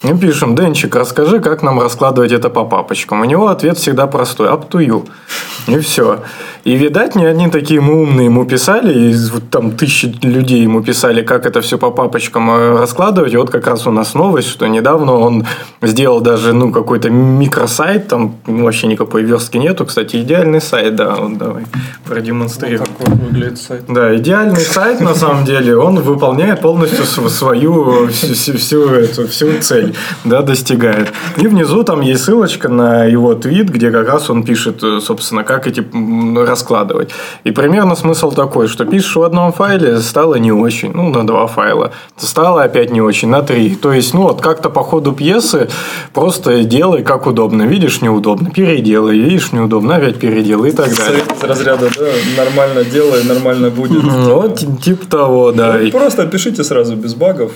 Мы пишем, Денчик, расскажи, как нам раскладывать это по папочкам. У него ответ всегда простой, up to you. И все. И, видать, не одни такие мы умные ему писали, и вот там тысячи людей ему писали, как это все по папочкам э, раскладывать. И вот как раз у нас новость, что недавно он сделал даже ну, какой-то микросайт, там вообще никакой верстки нету. Кстати, идеальный сайт, да, вот давай продемонстрируем. Вот выглядит сайт. Да, идеальный сайт, на самом деле, он выполняет полностью св- свою всю, всю- всю эту, всю цель, да, достигает. И внизу там есть ссылочка на его твит, где как раз он пишет, э, собственно, как эти раскладывать. И примерно смысл такой, что пишешь в одном файле, стало не очень, ну, на два файла. Стало опять не очень, на три. То есть, ну, вот как-то по ходу пьесы просто делай как удобно. Видишь, неудобно, переделай. Видишь, неудобно, опять переделай и так далее. Совет из разряда, да, нормально делай, нормально будет. Вот, типа того, да. Ну, Просто пишите сразу без багов.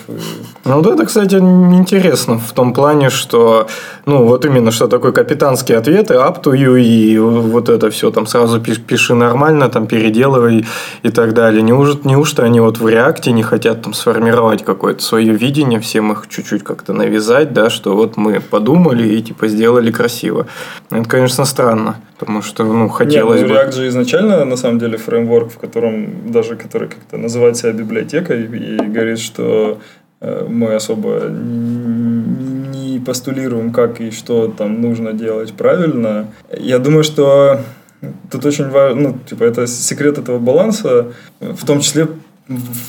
Ну, вот это, кстати, интересно в том плане, что, ну, вот именно, что такое капитанские ответы, up to you, и вот это все, там, сразу пиш- пиши нормально, там, переделывай и так далее. Неужто, неужто они вот в реакте не хотят там сформировать какое-то свое видение, всем их чуть-чуть как-то навязать, да, что вот мы подумали и, типа, сделали красиво. Это, конечно, странно, потому что, ну, хотелось Нет, ну, бы... React же изначально, на самом деле, фреймворк, в котором даже который как-то называет себя библиотекой и говорит, что мы особо не постулируем, как и что там нужно делать правильно. Я думаю, что тут очень важно, ну, типа, это секрет этого баланса, в том числе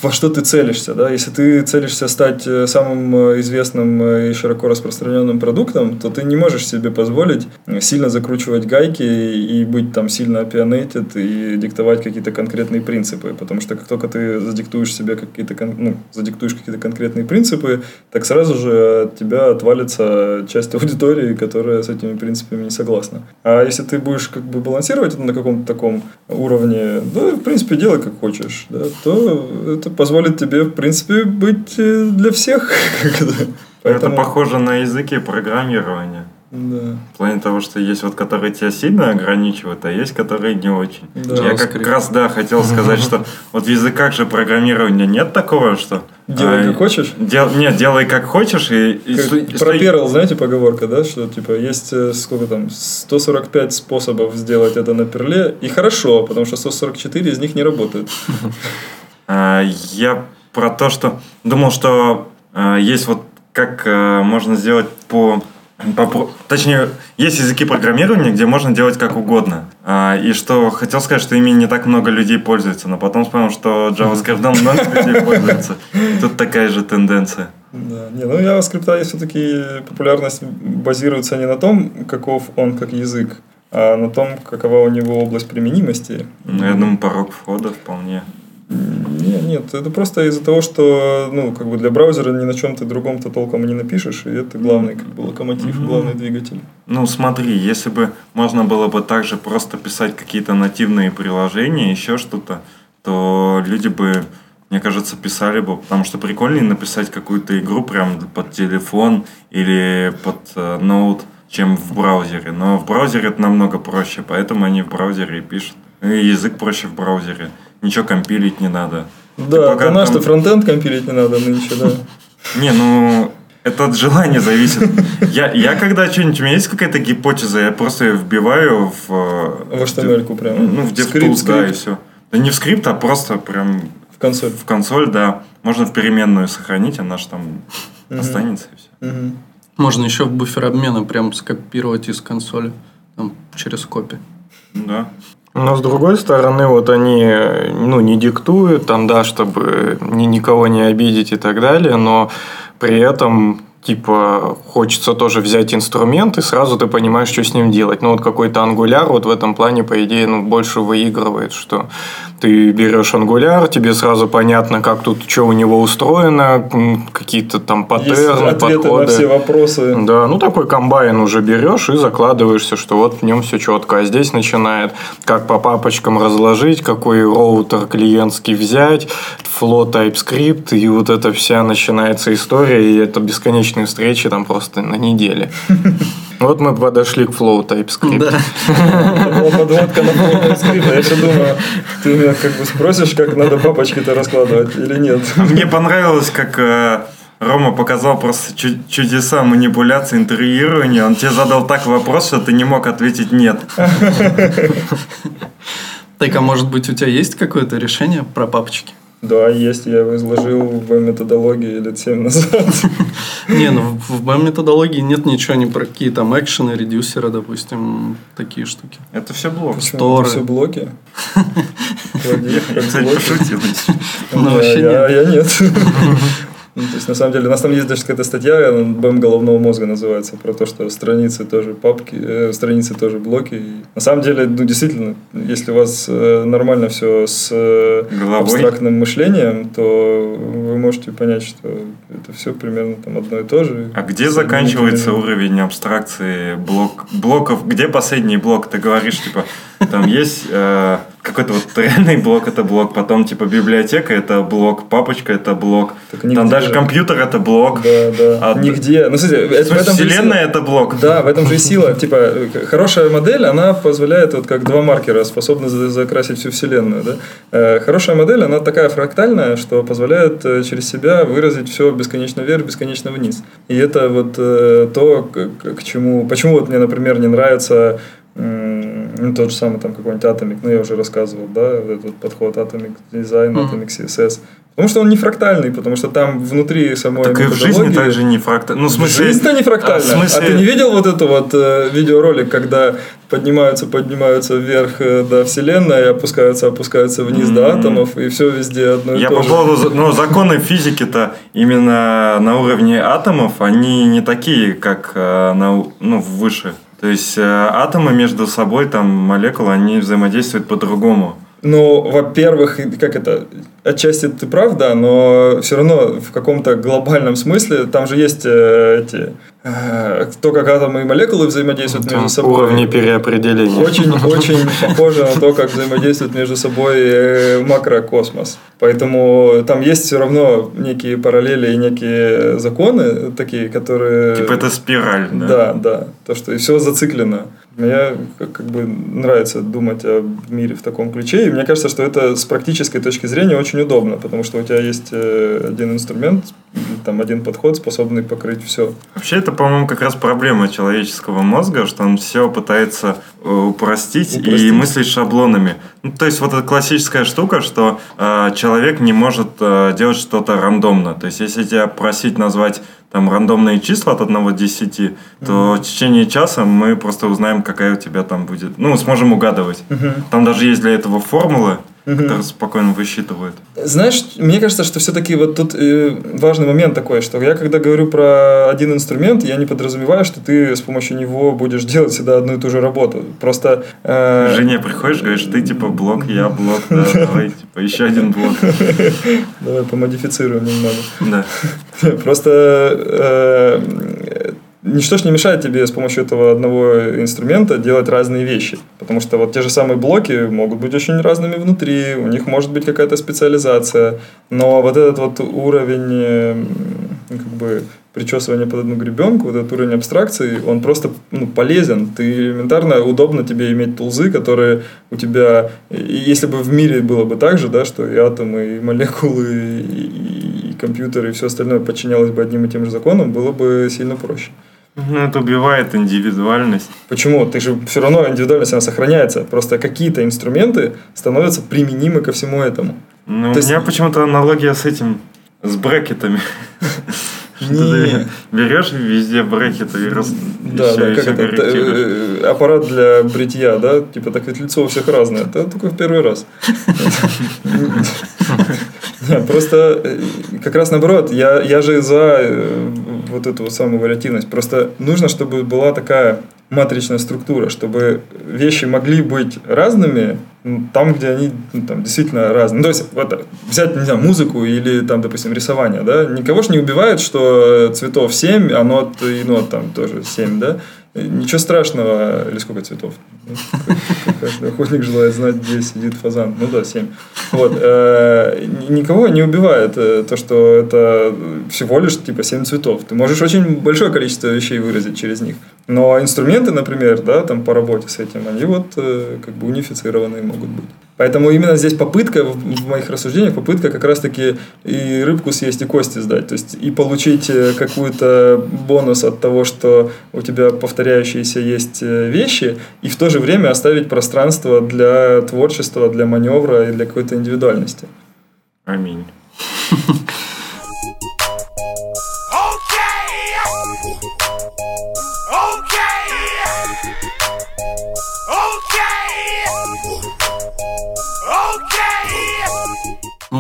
во что ты целишься, да? Если ты целишься стать э, самым э, известным э, и широко распространенным продуктом, то ты не можешь себе позволить сильно закручивать гайки и быть там сильно opinionated и диктовать какие-то конкретные принципы, потому что как только ты задиктуешь себе какие-то, ну, задиктуешь какие-то конкретные принципы, так сразу же от тебя отвалится часть аудитории, которая с этими принципами не согласна. А если ты будешь как бы балансировать это на каком-то таком уровне, да, в принципе, делай как хочешь, да, то это позволит тебе, в принципе, быть э, для всех. Это похоже на языки программирования. Да. В плане того, что есть вот, которые тебя сильно ограничивают, а есть, которые не очень. Да. Я как JavaScript. раз, да, хотел сказать, что вот в языках же программирования нет такого, что... Делай а, как хочешь. дел- нет, делай как хочешь и... и Как про Perl, знаете, поговорка, да, что типа есть э, сколько там, 145 способов сделать это на перле, и хорошо, потому что 144 из них не работают. А, Я про то, что думал, что а, есть вот как а, можно сделать по, по про- точнее есть языки программирования, где можно делать как угодно. А, И что хотел сказать, что ими не так много людей пользуются, но потом вспомнил, что JavaScript много людей пользуется. И Тут такая же тенденция. Да. Не, ну JavaScript все-таки популярность базируется не на том, каков он как язык, а на том, какова у него область применимости. Ну, я думаю, порог входа вполне. Нет, нет, это просто из-за того, что ну, как бы для браузера ни на чем ты другом-то толком не напишешь, и это главный как бы локомотив, главный двигатель. Ну, смотри, если бы можно было бы также просто писать какие-то нативные приложения, еще что-то, то люди бы, мне кажется, писали бы, потому что прикольнее написать какую-то игру прям под телефон или под э, ноут, чем в браузере. Но в браузере это намного проще, поэтому они в браузере и пишут. И язык проще в браузере. Ничего компилить не надо. Да, пока это наш, там- что фронтенд компилить не надо нынче, да. Не, ну, это от желания зависит. Я, я когда что-нибудь, у меня есть какая-то гипотеза, я просто ее вбиваю в... э, В HTML-ку прямо. Ну, в Скрипт, DevTools, да, и все. Да не в скрипт, а просто прям В консоль. в консоль, да. Можно в переменную сохранить, она же там останется и все. Можно еще в буфер обмена прям скопировать из консоли там, через копи. Да. Но с другой стороны, вот они ну, не диктуют, там, да, чтобы ни, никого не обидеть и так далее, но при этом типа хочется тоже взять инструмент, и сразу ты понимаешь, что с ним делать. Ну, вот какой-то ангуляр вот в этом плане, по идее, ну, больше выигрывает, что ты берешь ангуляр, тебе сразу понятно, как тут, что у него устроено, какие-то там Есть паттерны, ответы подходы. на все вопросы. Да, ну такой комбайн уже берешь и закладываешься, что вот в нем все четко. А здесь начинает, как по папочкам разложить, какой роутер клиентский взять, flow TypeScript, и вот эта вся начинается история, и это бесконечные встречи там просто на неделе. Вот мы подошли к flow TypeScript. Была подводка на полный скрипт. Я еще думаю, ты меня как бы спросишь, как надо папочки-то раскладывать или нет. А мне понравилось, как э, Рома показал просто чу- чудеса манипуляции, интервьюирования. Он тебе задал так вопрос, что ты не мог ответить «нет». Так, а может быть, у тебя есть какое-то решение про папочки? Да, есть, я его изложил в методологии лет 7 назад. Не, ну в методологии нет ничего ни про какие там экшены, редюсеры, допустим, такие штуки. Это все блок. Почему? Сторы. Это все блоки. Я, как кстати, блоки. пошутил. Ну, Я нет. Ну, то есть, на самом деле, у нас там есть даже какая-то статья, она БЭМ головного мозга называется, про то, что страницы тоже папки, э, страницы тоже блоки. И на самом деле, ну, действительно, если у вас э, нормально все с э, Головой. абстрактным мышлением, то вы можете понять, что это все примерно там одно и то же. А где заканчивается уровень абстракции блок, блоков? Где последний блок? Ты говоришь, типа, там есть э, какой-то вот реальный блок, это блок, потом, типа, библиотека, это блок, папочка, это блок, Так нигде там даже же. компьютер, это блок. Да, да. А, Нигде. Ну, смотрите, это, В этом же. Вселенная это блок. Да, в этом же и сила. Типа, э, хорошая модель, она позволяет, вот как два маркера, способны за- закрасить всю Вселенную. Да? Э, Хорошая модель, она такая фрактальная, что позволяет э, через себя выразить все бесконечно вверх, бесконечно вниз. И это вот то, к, к- чему... Почему вот мне, например, не нравится ну, тот же самый там какой-нибудь Atomic, ну, я уже рассказывал, да, вот этот подход Atomic Design, Мгм. Atomic CSS. Потому что он не фрактальный, потому что там внутри самой Так и в жизни также не фрактально. Ну, в смысле... Жизнь-то не фрактальная. А, в смысле- А ты не видел вот эту вот э, видеоролик, когда поднимаются, поднимаются вверх э, до Вселенной, опускаются, опускаются вниз до М. атомов, и все везде одно и Я то по же. поводу, ну, законы физики-то именно на уровне атомов, они не такие, как э, на, ну, выше. То есть э, атомы между собой, там, молекулы, они взаимодействуют по-другому. Ну, во-первых, как это, отчасти ты прав, да, но все равно в каком-то глобальном смысле там же есть э, эти, э, то, как атомы и молекулы взаимодействуют Там между собой. уровни переопределения. Очень, очень похоже на то, как взаимодействует между собой э, макрокосмос. Поэтому там есть все равно некие параллели и некие законы такие, которые... Типа это спираль, да? Да, да. То, что и все зациклено. Мне как, как бы нравится думать о мире в таком ключе. И мне кажется, что это с практической точки зрения очень удобно, потому что у тебя есть э, один инструмент, там один подход, способный покрыть все. Вообще, это, по-моему, как раз проблема человеческого мозга, что он все пытается э, упростить, Упростить. и мыслить шаблонами. Ну, то есть, вот эта классическая штука, что э, человек не может э, делать что-то рандомно. То есть, если тебя просить назвать там рандомные числа от 1 до 10, то в течение часа мы просто узнаем, какая у тебя там будет. Ну, сможем угадывать. Там даже есть для этого формулы, которые спокойно высчитывают. Знаешь, мне кажется, что все-таки вот тут э, важный момент такой, что я когда говорю про один инструмент, я не подразумеваю, что ты с помощью него будешь делать всегда одну и ту же работу. Просто... э, Жене приходишь, говоришь, ты типа блок, я блок, да, давай, типа, еще один блок. Давай помодифицируем немного. Да. Просто э, ничто ж не мешает тебе с помощью этого одного инструмента делать разные вещи. Потому что вот те же самые блоки могут быть очень разными внутри, у них может быть какая-то специализация, но вот этот вот уровень ну, как бы причесывания под одну гребенку, вот этот уровень абстракции, он просто ну, полезен. Ты элементарно удобно тебе иметь тулзы, которые у тебя, если бы в мире было бы так же, да, что и атомы, и молекулы, и, и компьютеры, и все остальное подчинялось бы одним и тем же законам, было бы сильно проще. Ну, это убивает индивидуальность. Почему? Ты же все равно индивидуальность она сохраняется. Просто какие-то инструменты становятся применимы ко всему этому. Ну, То у есть- меня почему-то аналогия с этим, с брекетами. Что Не. ты берешь везде брекеты и раз... Да, да, как это, э, аппарат для бритья, да, типа так ведь лицо у всех разное, это только в первый раз. Просто э, как раз наоборот, я, я же за э, вот эту вот самую вариативность. Просто нужно, чтобы была такая матричная структура, чтобы вещи могли быть разными там, где они ну, там, действительно разные. Ну, то есть, вот, взять, не знаю, музыку или, там, допустим, рисование, да, никого ж не убивает, что цветов 7, а нот и нот там тоже 7, да, Ничего страшного. Или сколько цветов? Ну, охотник желает знать, где сидит фазан. Ну да, семь. Вот. э, Никого не убивает э, то, что это всего лишь типа семь цветов. Ты можешь очень большое количество вещей выразить через них. Но инструменты, например, да, там по работе с этим, они вот э, как бы унифицированные могут быть. Поэтому именно здесь попытка, в моих рассуждениях, попытка как раз-таки и рыбку съесть, и кости сдать. То есть и получить э, какой-то бонус от того, что у тебя повторяющиеся есть э, вещи, и в то же время оставить пространство для творчества, для маневра и для какой-то индивидуальности. Аминь.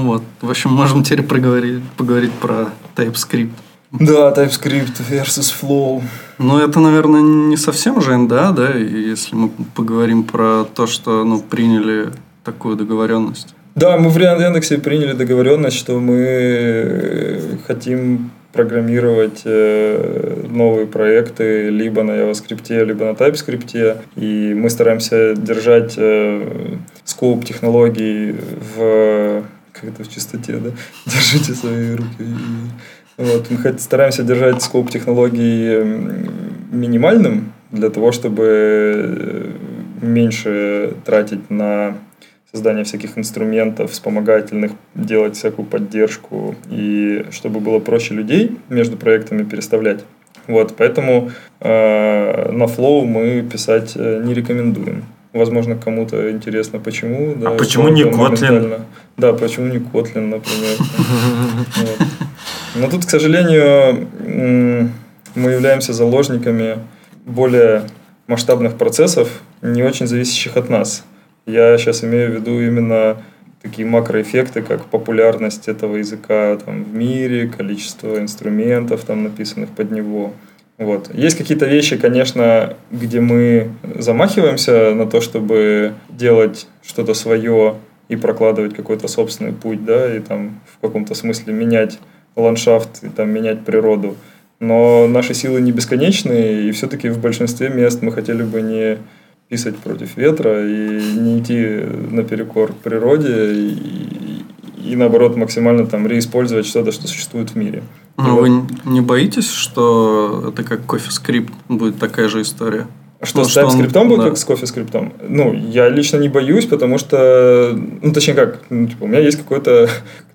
Ну вот, в общем, можем теперь проговорить, поговорить про TypeScript. Да, TypeScript versus Flow. Ну, это, наверное, не совсем же НДА, да, если мы поговорим про то, что, ну, приняли такую договоренность. Да, мы в Яндексе приняли договоренность, что мы хотим программировать э, новые проекты либо на JavaScript, либо на TypeScript. И мы стараемся держать э, скоп технологий в как это в чистоте, да? Держите свои руки. Вот, мы хоть стараемся держать скоп технологий минимальным для того, чтобы меньше тратить на создание всяких инструментов вспомогательных, делать всякую поддержку, и чтобы было проще людей между проектами переставлять. Вот, поэтому э, на Flow мы писать э, не рекомендуем. Возможно, кому-то интересно, почему. Да, а почему не Kotlin? Да, почему не Kotlin, например. Но тут, к сожалению, мы являемся заложниками более масштабных процессов, не очень зависящих от нас. Я сейчас имею в виду именно такие макроэффекты, как популярность этого языка там, в мире, количество инструментов, там, написанных под него. Вот. Есть какие-то вещи, конечно, где мы замахиваемся на то, чтобы делать что-то свое и прокладывать какой-то собственный путь, да, и там в каком-то смысле менять ландшафт и там менять природу. Но наши силы не бесконечны, и все-таки в большинстве мест мы хотели бы не писать против ветра и не идти наперекор природе и, и наоборот максимально там реиспользовать что-то, что существует в мире. Но вы не боитесь, что это как кофе-скрипт будет такая же история? Что ну, с TypeScript будет да. как с CoffeeScript? Ну, я лично не боюсь, потому что, ну, точнее как, ну, типа, у меня есть какой-то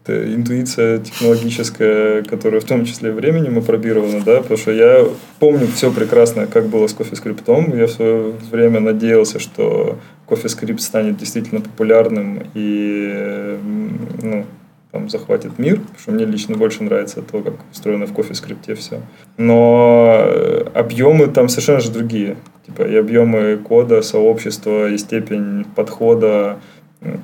интуиция технологическая, которая в том числе временем опробирована, да, потому что я помню все прекрасно, как было с CoffeeScript. Я в свое время надеялся, что CoffeeScript станет действительно популярным и, ну, там, захватит мир, потому что мне лично больше нравится то, как устроено в CoffeeScript все. Но объемы там совершенно же другие. Типа и объемы кода, сообщества, и степень подхода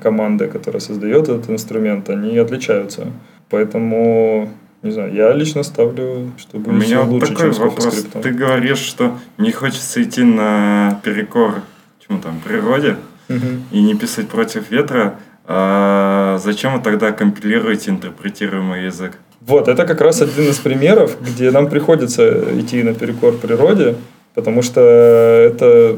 команды, которая создает этот инструмент, они отличаются. Поэтому не знаю, я лично ставлю, что будет У меня лучше, такой чем вопрос. Ты говоришь, что не хочется идти на перекор чему там, природе и не писать против ветра. А зачем вы тогда компилируете интерпретируемый язык? Вот, это как раз один из примеров, где нам приходится идти наперекор природе, потому что это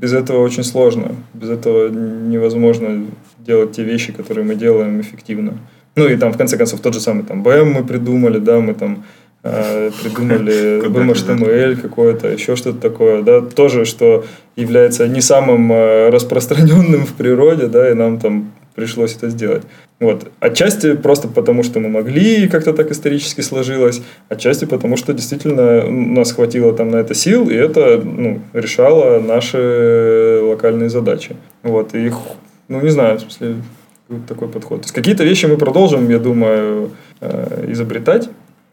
без этого очень сложно. Без этого невозможно делать те вещи, которые мы делаем эффективно. Ну и там, в конце концов, тот же самый там BM мы придумали, да, мы там придумали BM HTML какое-то, еще что-то такое, да, тоже, что является не самым э, распространенным в природе, да, и нам там пришлось это сделать. Вот. Отчасти просто потому, что мы могли, и как-то так исторически сложилось, отчасти потому, что действительно нас хватило там на это сил, и это ну, решало наши локальные задачи. Вот. И ну, не знаю, в смысле, такой подход. То есть какие-то вещи мы продолжим, я думаю, э, изобретать,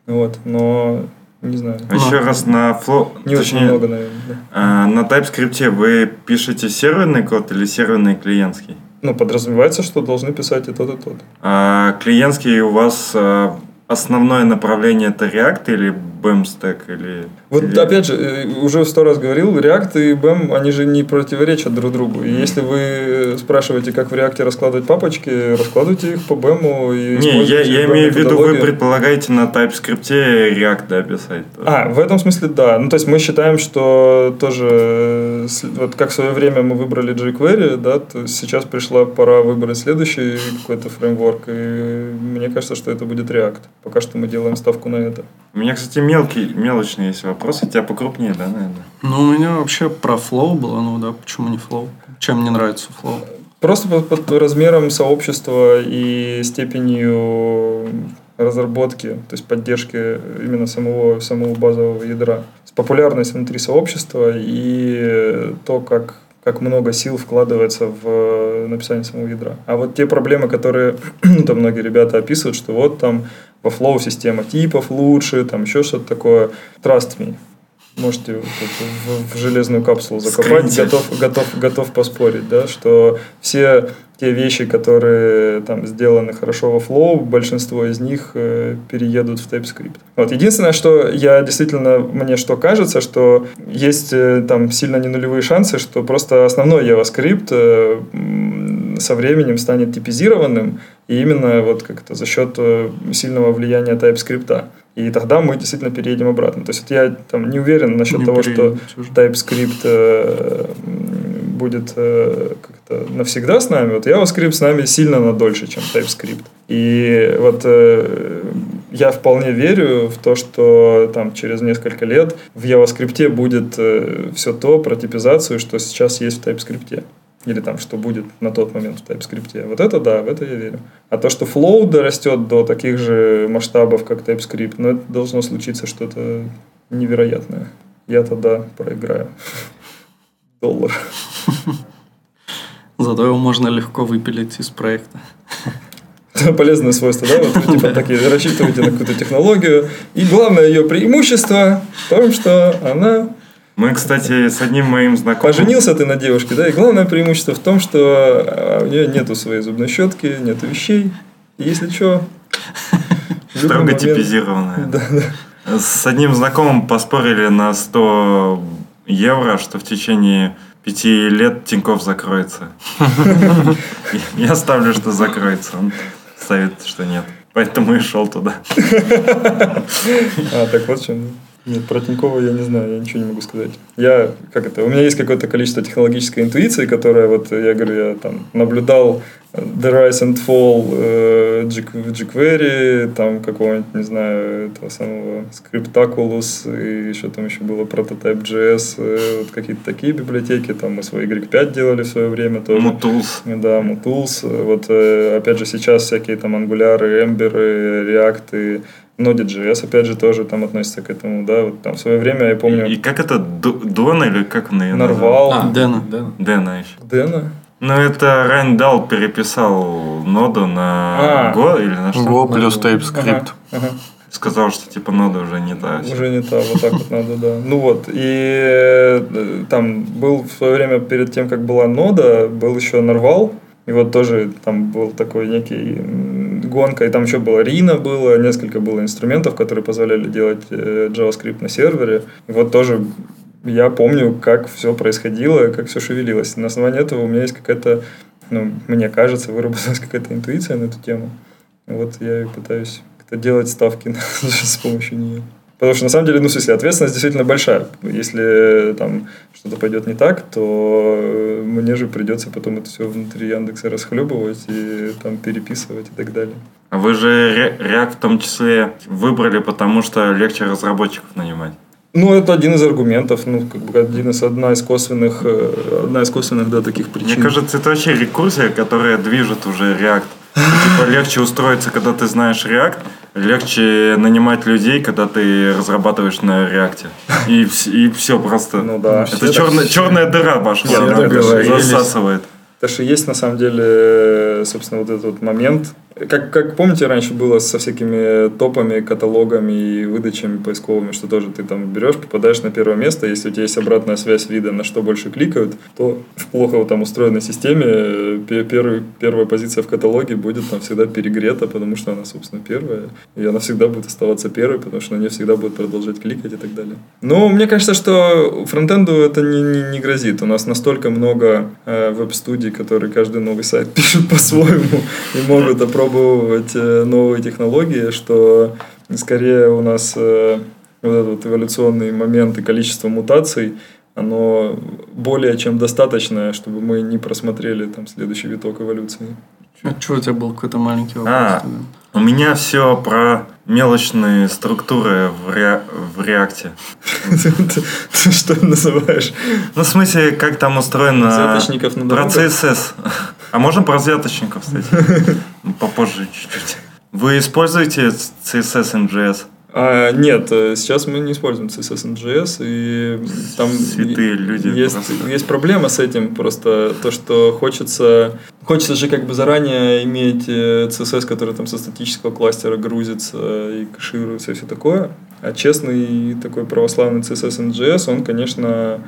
вот, но не знаю. А Еще раз на фло... Не точнее, очень много, наверное. Да. А, на TypeScript вы пишете серверный код или серверный клиентский? Ну, подразумевается, что должны писать и тот, и тот. А клиентский у вас а, основное направление это React или BEM стек или... Вот или... опять же, э, уже сто раз говорил, React и BEM, они же не противоречат друг другу. И если вы спрашиваете, как в React раскладывать папочки, раскладывайте их по BEM и Не, я, я имею в виду, вы предполагаете на TypeScript React да, писать. А, в этом смысле да. Ну, то есть мы считаем, что тоже, э, вот как в свое время мы выбрали jQuery, да, то сейчас пришла пора выбрать следующий какой-то фреймворк, и мне кажется, что это будет React. Пока что мы делаем ставку на это. У меня, кстати, мелкий, мелочный есть вопрос. У тебя покрупнее, да, наверное? Ну, у меня вообще про Flow было. Ну да, почему не Flow? Чем мне нравится Flow? Просто под, под размером сообщества и степенью разработки, то есть поддержки именно самого, самого базового ядра. Популярность внутри сообщества и то, как как много сил вкладывается в написание самого ядра. А вот те проблемы, которые ну, там многие ребята описывают, что вот там во Flow система типов лучше, там еще что-то такое. Trust me. Можете вот в, в железную капсулу закопать, готов, готов, готов поспорить, да, что все те вещи, которые там сделаны хорошо во Flow, большинство из них э, переедут в TypeScript. Вот. Единственное, что я действительно, мне что кажется, что есть э, там сильно не нулевые шансы, что просто основной JavaScript э, со временем станет типизированным, и именно вот как-то за счет э, сильного влияния TypeScript. И тогда мы действительно переедем обратно. То есть вот я там не уверен насчет Не того, что. TypeScript э, будет э, как-то навсегда с нами. Вот JavaScript с нами сильно на дольше, чем TypeScript. И вот э, я вполне верю в то, что там через несколько лет в JavaScript будет все то про типизацию, что сейчас есть в TypeScript. Или там, что будет на тот момент в TypeScript. Вот это да, в это я верю. А то, что Flow дорастет до таких же масштабов, как TypeScript, ну, это должно случиться что-то невероятное. Я тогда проиграю. Доллар. Зато его можно легко выпилить из проекта. Это полезное свойство, да? Вот вы типа такие рассчитываете на какую-то технологию. И главное ее преимущество в том, что она Мы, кстати, с одним моим знакомым... Поженился ты на девушке, да? И главное преимущество в том, что а, у нее нету своей зубной щетки, нету вещей. И если что... Строго типизированная. Да, да. С одним знакомым поспорили на 100 евро, что в течение пяти лет Тиньков закроется. Я ставлю, что закроется. Он ставит, что нет. Поэтому и шел туда. А, так вот чем. Нет, про Тинькова я не знаю, я ничего не могу сказать. Я, как это, у меня есть какое-то количество технологической интуиции, которая, вот, я говорю, я там наблюдал The Rise and Fall э, Jq- jQuery, там какого-нибудь, не знаю, этого самого Scriptaculous, и еще там еще было Prototype.js, э, вот какие-то такие библиотеки, там мы свой Y5 делали в свое время тоже. Мутулс. Да, Mutools. Вот, э, опять же, сейчас всякие там Angular, Ember, React и Node.js, опять же, тоже там относится к этому, да, вот там в свое время, я помню, И как это, Дона или как он ее Нарвал, А, Дэна. Дэна еще. Дэна. Ну, это Райндал переписал ноду на А. Go или на что? Go плюс TypeScript. Ага, ага. Сказал, что типа нода уже не та. Уже не та, вот так вот надо, да. Ну вот, и э, там был в свое время, перед тем, как была нода, был еще Нарвал, и вот тоже там был такой некий гонка, и там еще было Рина было, несколько было инструментов, которые позволяли делать э, JavaScript на сервере. И вот тоже я помню, как все происходило, как все шевелилось. На основании этого у меня есть какая-то, ну, мне кажется, выработалась какая-то интуиция на эту тему. Вот я и пытаюсь делать ставки с помощью нее. Потому что на самом деле, ну, в смысле, ответственность действительно большая. Если там что-то пойдет не так, то э, мне же придется потом это все внутри Яндекса расхлебывать и там переписывать и так далее. А вы же React в том числе выбрали, потому что легче разработчиков нанимать. Ну, это один из аргументов, ну, как бы один из, одна из косвенных, э, одна из косвенных, да, таких причин. Мне кажется, это вообще рекурсия, которая движет уже React. Типа легче устроиться, когда ты знаешь React, легче нанимать людей, когда ты разрабатываешь на React. И, и все просто. Ну да. Это Все черная, так- черная дыра договорились. засасывает. Это же есть на самом деле, собственно, вот этот вот момент. Как, как помните, раньше было со всякими топами, каталогами и выдачами поисковыми, что тоже ты там берешь, попадаешь на первое место, если у тебя есть обратная связь вида, на что больше кликают, то в плохо там устроенной системе э, пе- первый, первая позиция в каталоге будет там всегда перегрета, потому что она, собственно, первая, и она всегда будет оставаться первой, потому что на нее всегда будут продолжать кликать и так далее. Но мне кажется, что фронтенду это не, не, не грозит. У нас настолько много э, веб-студий, которые каждый новый сайт пишут по-своему и могут опробовать э, новые технологии, что скорее у нас э, вот этот вот эволюционный момент и количество мутаций, оно более чем достаточное, чтобы мы не просмотрели там следующий виток эволюции. Что у тебя был какой-то маленький вопрос? А. У меня все про мелочные структуры в, ре- в реакте. Ты что называешь? Ну, в смысле, как там устроено... Взяточников на. А можно про взяточников, кстати? Ну, Попозже чуть-чуть. Вы используете CSS NGS? А, нет, э, сейчас мы не используем CSS JS, и там Святые люди есть, просто. есть проблема с этим, просто то, что хочется, хочется же как бы заранее иметь э, CSS, который там со статического кластера грузится и кэшируется и все такое. А честный такой православный CSS NGS, он, конечно,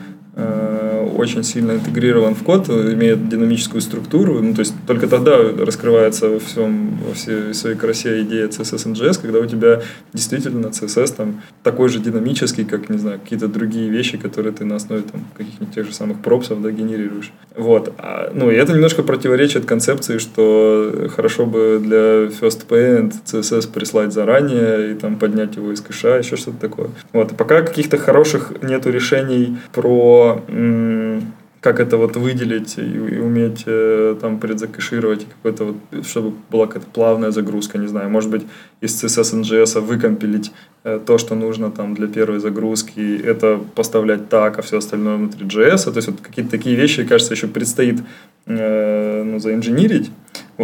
очень сильно интегрирован в код, имеет динамическую структуру, ну, то есть только тогда раскрывается во всем, во всей своей красе идея CSS NGS, когда у тебя действительно CSS там такой же динамический, как, не знаю, какие-то другие вещи, которые ты на основе там каких-нибудь тех же самых пропсов, да, генерируешь. Вот. А, ну, и это немножко противоречит концепции, что хорошо бы для first paint CSS прислать заранее и там поднять его из кэша, еще что-то такое. Вот. И пока каких-то хороших нету решений про как это вот выделить и, и уметь э, там предзакэшировать какой-то вот, чтобы была какая-то плавная загрузка, не знаю, может быть из CSS NGS выкомпилить э, то, что нужно там для первой загрузки, это поставлять так, а все остальное внутри JS, то есть вот какие-то такие вещи, кажется, еще предстоит э, ну, заинженерить,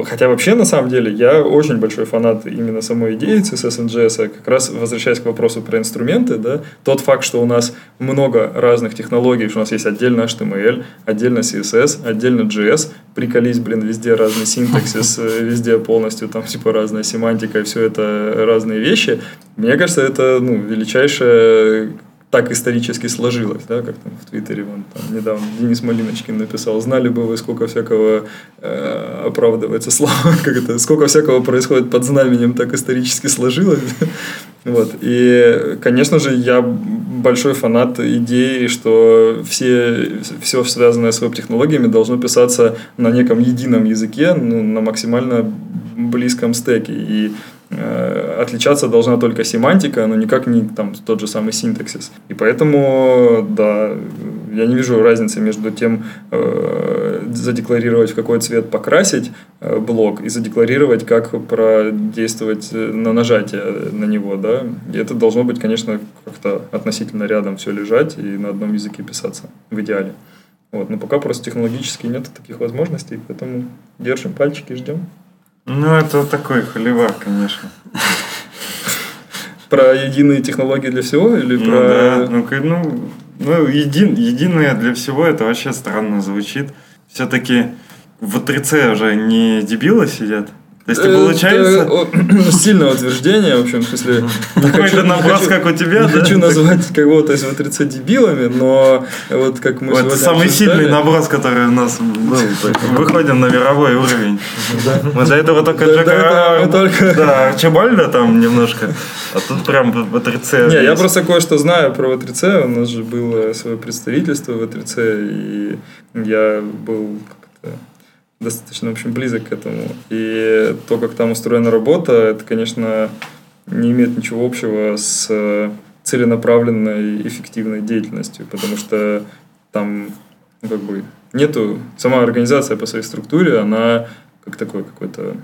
Хотя вообще, на самом деле, я очень большой фанат именно самой идеи CSS NGS. Как раз возвращаясь к вопросу про инструменты, да, тот факт, что у нас много разных технологий, что у нас есть отдельно HTML, отдельно CSS, отдельно JS, приколись, блин, везде разный синтаксис, везде полностью там типа разная семантика и все это разные вещи. Мне кажется, это ну, величайшая так исторически сложилось, да, как там в Твиттере вон, там, недавно Денис Малиночкин написал, знали бы вы, сколько всякого э, оправдывается слова, как это, сколько всякого происходит под знаменем, так исторически сложилось. вот. И, конечно же, я большой фанат идеи, что все, все связанное с веб-технологиями должно писаться на неком едином языке, ну, на максимально близком стеке. И отличаться должна только семантика, но никак не там тот же самый синтаксис. И поэтому, да, я не вижу разницы между тем, э, задекларировать, в какой цвет покрасить э, блок и задекларировать, как продействовать на нажатие на него, да. И это должно быть, конечно, как-то относительно рядом все лежать и на одном языке писаться в идеале. Вот. Но пока просто технологически нет таких возможностей, поэтому держим пальчики, ждем. Ну, это такой холивар, конечно. Про единые технологии для всего или ну, про... Да, ну, ну, ну един, единое для всего это вообще странно звучит. Все-таки в 3C уже не дебилы сидят. То есть, получается... Это сильное утверждение, в общем, в смысле... Какой-то наброс, как у тебя, Не хочу назвать кого-то из В3C дебилами, но вот как мы Это самый сильный наброс, который у нас был. Выходим на мировой уровень. Мы до этого только Джека... Да, Арчибальда там немножко, а тут прям В3C. Не, я просто кое-что знаю про В3C. У нас же было свое представительство в В3C, и я был как-то достаточно, в общем, близок к этому. И то, как там устроена работа, это, конечно, не имеет ничего общего с целенаправленной, эффективной деятельностью, потому что там ну, как бы нету... Сама организация по своей структуре, она как такой какой-то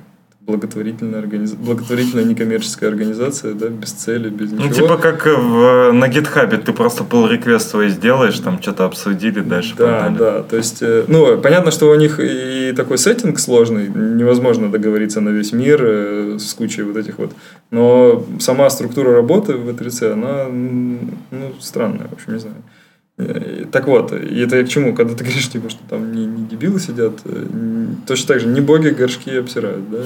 благотворительная, организ... благотворительная некоммерческая организация, да, без цели, без ну, ничего. Ну, типа как в, на гитхабе, ты просто pull реквест свой сделаешь, там что-то обсудили, дальше Да, погнали. да, то есть, э, ну, понятно, что у них и такой сеттинг сложный, невозможно договориться на весь мир э, с кучей вот этих вот, но сама структура работы в E3C, она, ну, странная, в общем, не знаю. Э, так вот, и это я к чему? Когда ты говоришь, типа, что там не, не дебилы сидят, э, точно так же не боги горшки обсирают, да?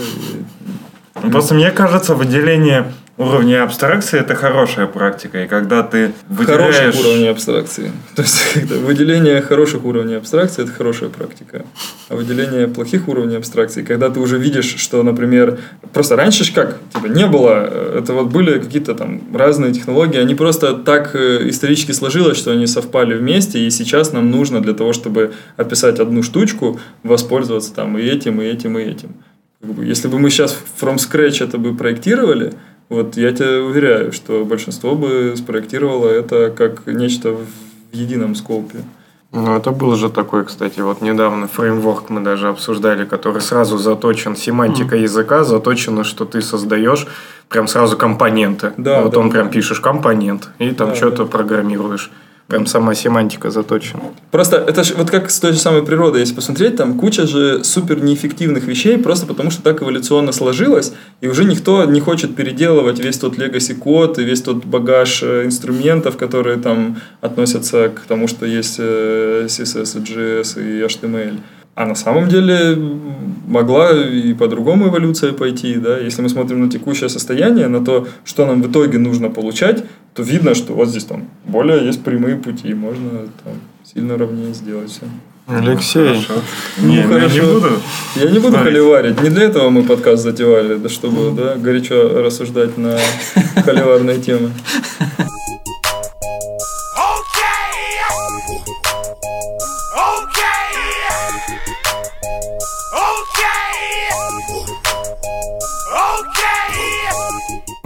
И... Просто мне кажется, выделение уровня абстракции это хорошая практика. И когда ты выделяешь... Хороших уровней абстракции. То есть, когда выделение хороших уровней абстракции это хорошая практика. А выделение плохих уровней абстракции, когда ты уже видишь, что, например, просто раньше ж как, типа, не было, э, это вот были какие-то там разные технологии, они просто так э, исторически сложилось, что они совпали вместе, и сейчас нам нужно для того, чтобы описать одну штучку, воспользоваться там и этим, и этим, и этим. Если бы мы сейчас from scratch это бы проектировали, вот я тебе уверяю, что большинство бы спроектировало это как нечто в едином скопе. Ну, это был же такой, кстати, вот недавно фреймворк мы даже обсуждали, который сразу заточен, семантика mm. языка заточена, что ты создаешь прям сразу компоненты. Да, вот да, он да. прям пишешь компонент, и там да, что-то да. программируешь. Прям сама семантика заточена. Просто это же вот как с той же самой природой, если посмотреть, там куча же супер неэффективных вещей, просто потому что так эволюционно сложилось, и уже никто не хочет переделывать весь тот legacy код и весь тот багаж э, инструментов, которые там относятся к тому, что есть э, CSS, JS и HTML. А на самом деле могла и по-другому эволюция пойти, да. Если мы смотрим на текущее состояние, на то, что нам в итоге нужно получать, то видно, что вот здесь там более есть прямые пути, можно там сильно ровнее сделать все. Алексей, Хорошо. Не, ну, хорошо. не буду. Я не буду Смотри. холиварить. Не для этого мы подкаст затевали, да, чтобы да, горячо рассуждать на холиварные темы.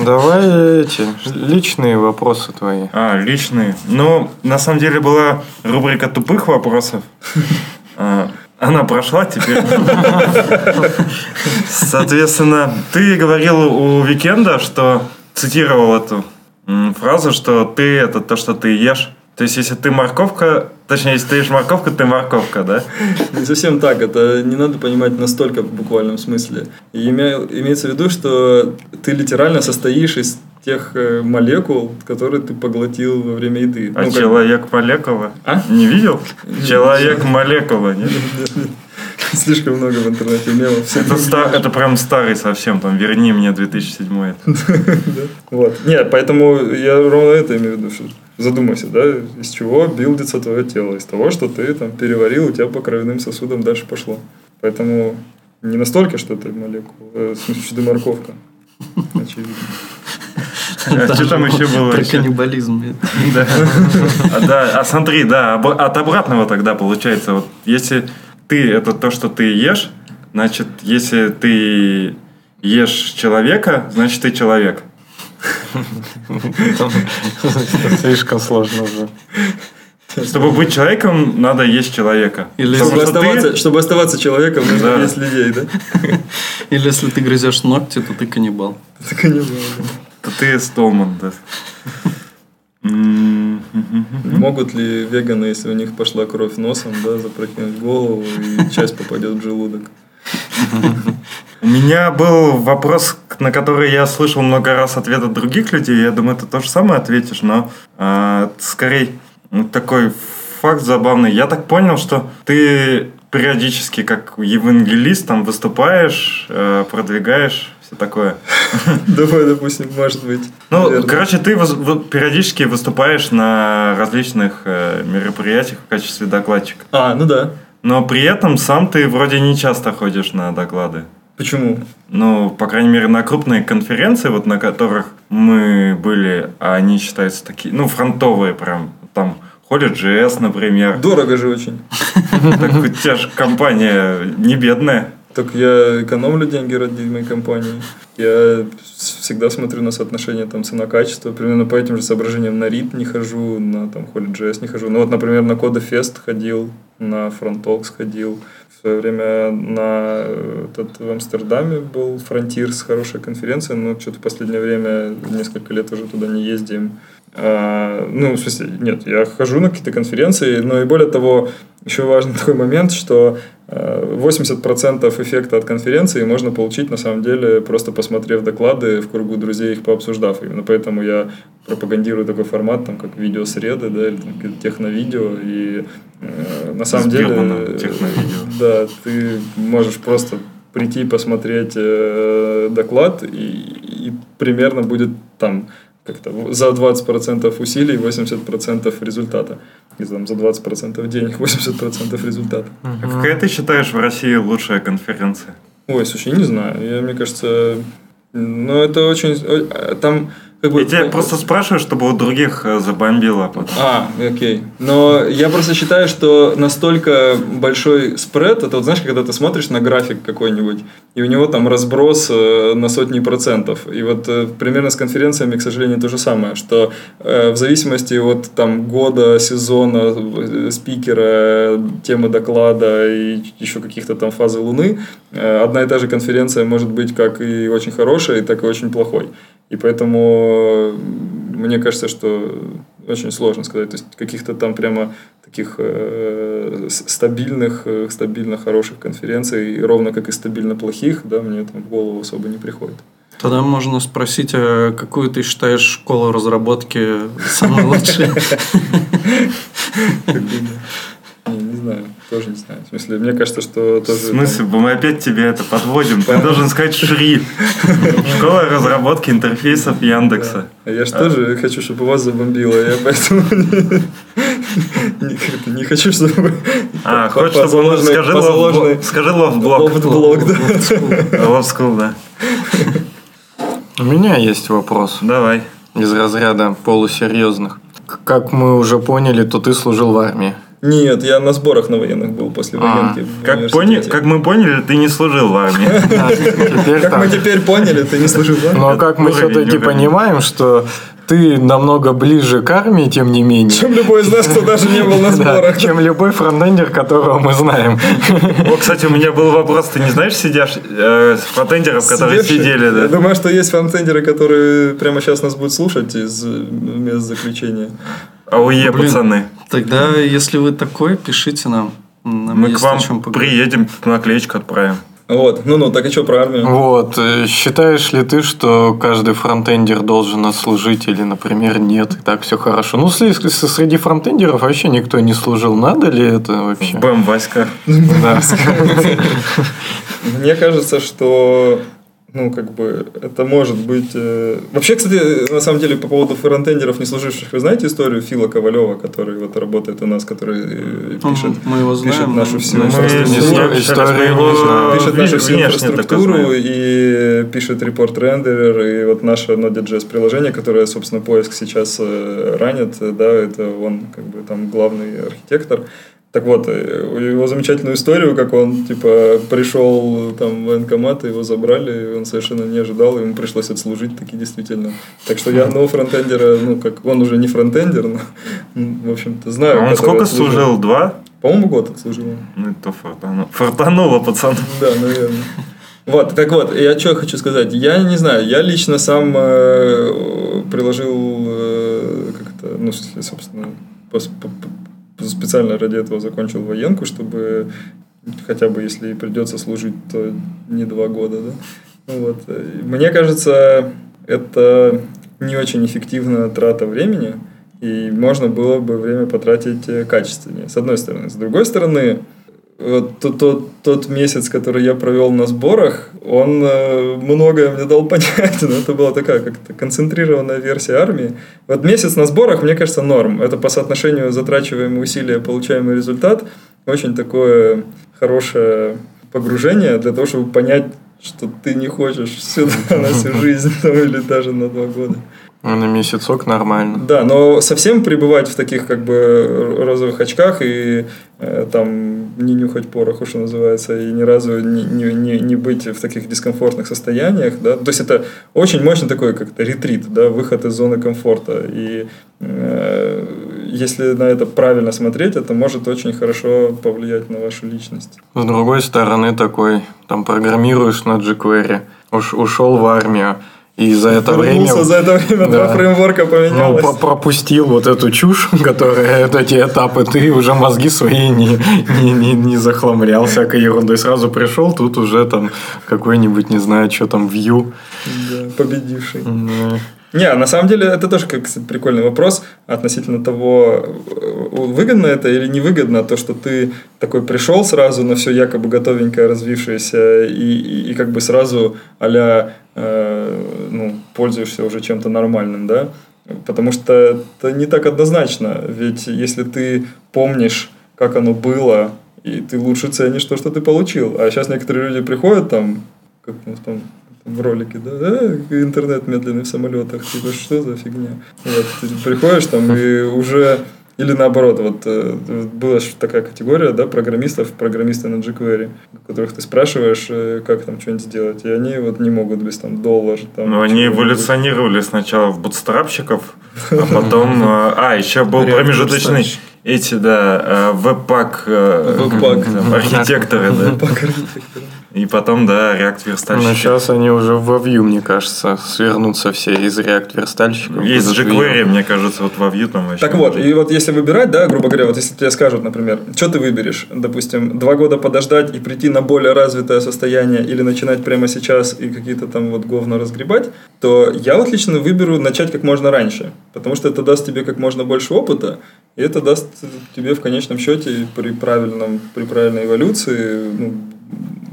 Давай эти личные вопросы твои. А, личные. Ну, на самом деле была рубрика тупых вопросов. А, Она прошла теперь. Соответственно, ты говорил у Викенда, что цитировал эту фразу, что ты это то, что ты ешь. То есть, если ты морковка, точнее, если ты ешь морковку, ты морковка, да? Не совсем так, это не надо понимать настолько в буквальном смысле. И име- имеется в виду, что ты литерально состоишь из тех э, молекул, которые ты поглотил во время еды. А Ну, как- человек-молекула? А? Не видел? Человек-молекула, нет? Слишком много в интернете мемов. Все Это, ста- это прям старый совсем, там, верни мне 2007 Вот. Нет, поэтому я ровно это имею в виду. Что задумайся, да, из чего билдится твое тело? Из того, что ты там переварил, у тебя по кровяным сосудам дальше пошло. Поэтому не настолько, что ты молекула, э, в смысле, что ты морковка. Очевидно. А что там еще было? Про каннибализм. Да. А, да, а смотри, да, от обратного тогда получается, вот если ты это то, что ты ешь, значит, если ты ешь человека, значит, ты человек. Слишком сложно уже. Чтобы быть человеком, надо есть человека. Или Чтобы что ты- оставаться, чтобы оставаться человеком, нужно Да. есть людей, да? Или если ты грызешь ногти, то ты каннибал. Не было. то ты Столман, да. Могут ли веганы, если у них пошла кровь носом, да, запрокинуть голову и часть попадет в желудок? У меня был вопрос, на который я слышал много раз ответ от других людей. Я думаю, ты то же самое ответишь, но а, это скорее такой факт забавный. Я так понял, что ты периодически как евангелист там выступаешь, э, продвигаешь, все такое. Давай, допустим, может быть. Ну, Наверное. короче, ты периодически выступаешь на различных э, мероприятиях в качестве докладчика. А, ну да. Но при этом сам ты вроде не часто ходишь на доклады. Почему? Ну, по крайней мере, на крупные конференции, вот на которых мы были, а они считаются такие, ну, фронтовые прям, там, ходит GS, например. Дорого же очень. Так у тебя же компания не бедная. Так я экономлю деньги ради моей компании. Я всегда смотрю на соотношение там цена-качество. Примерно по этим же соображениям на RIP не хожу, на там HolyJS не хожу. Ну вот, например, на CodeFest ходил, на FrontTalks ходил. В свое время на э, этот, в Амстердаме был Frontiers, хорошая конференция, но что-то в последнее время, несколько лет уже туда не ездим. А, ну, в смысле, нет, я хожу на какие-то конференции, но и более того, еще важный такой момент, что э, 80% эффекта от конференции можно получить, на самом деле, просто посмотрев доклады в кругу друзей, их пообсуждав. Именно поэтому я пропагандирую такой формат, там, как видеосреды, да, или там, техновидео, и э, на самом С деле... Э, техновидео. Да, ты можешь просто прийти посмотреть э, доклад, и, и примерно будет там как-то за 20% усилий 80% результата. И там за 20% денег 80% результата. А какая ты считаешь в России лучшая конференция? Ой, слушай, не знаю. Я, мне кажется, ну это очень... о- Там как бы... Я тебя просто спрашиваю, чтобы у других э, забомбило потом. А, окей. Но я просто считаю, что настолько большой спред, это вот знаешь, когда ты смотришь на график какой-нибудь, и у него там разброс э, на сотни процентов. И вот э, примерно с конференциями, к сожалению, то же самое, что в зависимости от там года, сезона, спикера, темы доклада и еще каких-то там фазы Луны, одна и та же конференция может быть как и очень хорошей, так и очень плохой. И поэтому мне кажется, что очень сложно сказать. То есть каких-то там прямо таких э, стабильных, э, стабильно хороших конференций, ровно как и стабильно плохих, да, мне там в голову особо не приходит. Тогда можно спросить, а какую ты считаешь школу разработки самой лучшей? Знаю. тоже не знаю. В смысле, мне кажется, что В тоже... смысле, мы опять тебе это подводим. Ты должен сказать ШРИ. Школа разработки интерфейсов Яндекса. А Я же тоже хочу, чтобы вас забомбило, я поэтому не, хочу, чтобы... А, хочешь, чтобы он скажи LoftBlog. LoftBlog, да. School, да. У меня есть вопрос Давай. из разряда полусерьезных. Как мы уже поняли, то ты служил в армии. Нет, я на сборах на военных был после А, военки. Как, пони- как мы поняли, ты не служил в армии. Как мы теперь поняли, ты не служил в армии? Но как мы все-таки понимаем, что ты намного ближе к армии, тем не менее. Чем любой из нас, кто даже не был на Да, сборах. чем любой фронтендер, которого мы знаем. О, кстати, у меня был вопрос. Ты не знаешь сидяш, э, фронтендеров, которые сидели, Я да? думаю, что есть фронтендеры, которые прямо сейчас нас будут слушать из мест заключения. АУЕ, Блин. пацаны. Тогда, если вы такой, пишите нам. Нам Мы к вам приедем, наклеечку отправим. Вот. Ну-ну, так и что про армию? Вот. э, Считаешь ли ты, что каждый фронтендер должен отслужить или, например, нет, и так все хорошо? Ну, среди фронтендеров вообще никто не служил. Надо ли это вообще? БМ Васька. Да. Мне кажется, что ну, как бы, это может быть... э, Вообще, кстати, на самом деле, по поводу фронтендеров, не служивших, вы знаете историю Фила Ковалева, который вот работает у нас, который э, пишет, мы его пишет знаем. нашу но- всю Мы инфраструктуру. пишет нашу всю инфраструктуру и пишет репорт рендерер и вот наше Node.js приложение, которое, собственно, поиск сейчас э, ранит, да, это он как бы там главный архитектор. Так вот, э, его замечательную историю, как он, типа, пришел там в военкомат, его забрали, и он совершенно не ожидал, ему пришлось отслужить таки действительно. Так что я одного фронтендера, ну, как, он уже не фронтендер, но, ну, в общем-то, знаю. А он сколько отслужил. служил? Два? По-моему, год отслужил. Ну, это фартануло. Фартануло, пацан. Да, наверное. Вот, так вот, я что хочу сказать. Я не знаю, я лично сам э, приложил, э, как это, ну, собственно, специально ради этого закончил военку, чтобы хотя бы если придется служить, то не два года, да. Ну Вот. Мне кажется, это не очень эффективная трата времени, и можно было бы время потратить качественнее, с одной стороны. С другой стороны, вот тот, тот, тот месяц, который я провел на сборах, он э, многое мне дал понять. Но это была такая как-то концентрированная версия армии. Вот месяц на сборах, мне кажется, норм. Это по соотношению затрачиваемые усилия, получаемый результат. Очень такое хорошее погружение для того, чтобы понять, что ты не хочешь сюда на всю жизнь там, или даже на два года. Ну, На месяцок нормально. Да, но совсем пребывать в таких как бы розовых очках и э, там не нюхать пороху, что называется, и ни разу не, не, не, не быть в таких дискомфортных состояниях, да, то есть это очень мощный такой как-то ретрит, да, выход из зоны комфорта, и э, если на это правильно смотреть, это может очень хорошо повлиять на вашу личность. С другой стороны, такой, там, программируешь на jQuery, уж, ушел в армию, и за это время... Вернулся за это время Да. два фреймворка Ну, поменялось. про- пропустил вот эту чушь, которая вот эти этапы, ты уже мозги свои не, не, не, не захламлял всякой ерундой. Сразу пришел, тут уже там какой-нибудь, не знаю, что там, view. Да, победивший. М, Не, на самом деле это тоже как кстати, прикольный вопрос относительно того, э, выгодно это или невыгодно, то, что ты такой пришел сразу на все якобы готовенькое, развившееся, и, и, и как бы сразу а ну, пользуешься уже чем-то нормальным, да? Потому что это не так однозначно. Ведь если ты помнишь, как оно было, и ты лучше ценишь то, что ты получил. А сейчас некоторые люди приходят там, как у нас там в ролике, да, «Э, интернет медленный в самолетах, типа, что за фигня? Вот, ты приходишь там и уже, или наоборот, вот э, была же такая категория, да, программистов, программисты на jQuery, которых ты спрашиваешь, э, как там что-нибудь сделать, и они вот не могут без там доллар, там... Ну, они эволюционировали сначала в бутстрапщиков, а потом... э, А, еще был промежуточный... Эти, да, веб-пак архитекторы, да. И потом, да, React Но верстальщики. сейчас они уже во Vue, мне кажется, свернутся все из React верстальщиков. Есть jQuery, мне кажется, вот во Vue там вообще. Так вот, и вот если выбирать, да, грубо говоря, вот если тебе скажут, например, что ты выберешь, допустим, два года подождать и прийти на более развитое состояние или начинать прямо сейчас и какие-то там вот говно разгребать, то я вот лично выберу начать как можно раньше, потому что это даст тебе как можно больше опыта, И это даст тебе в конечном счете при правильном, при правильной эволюции ну,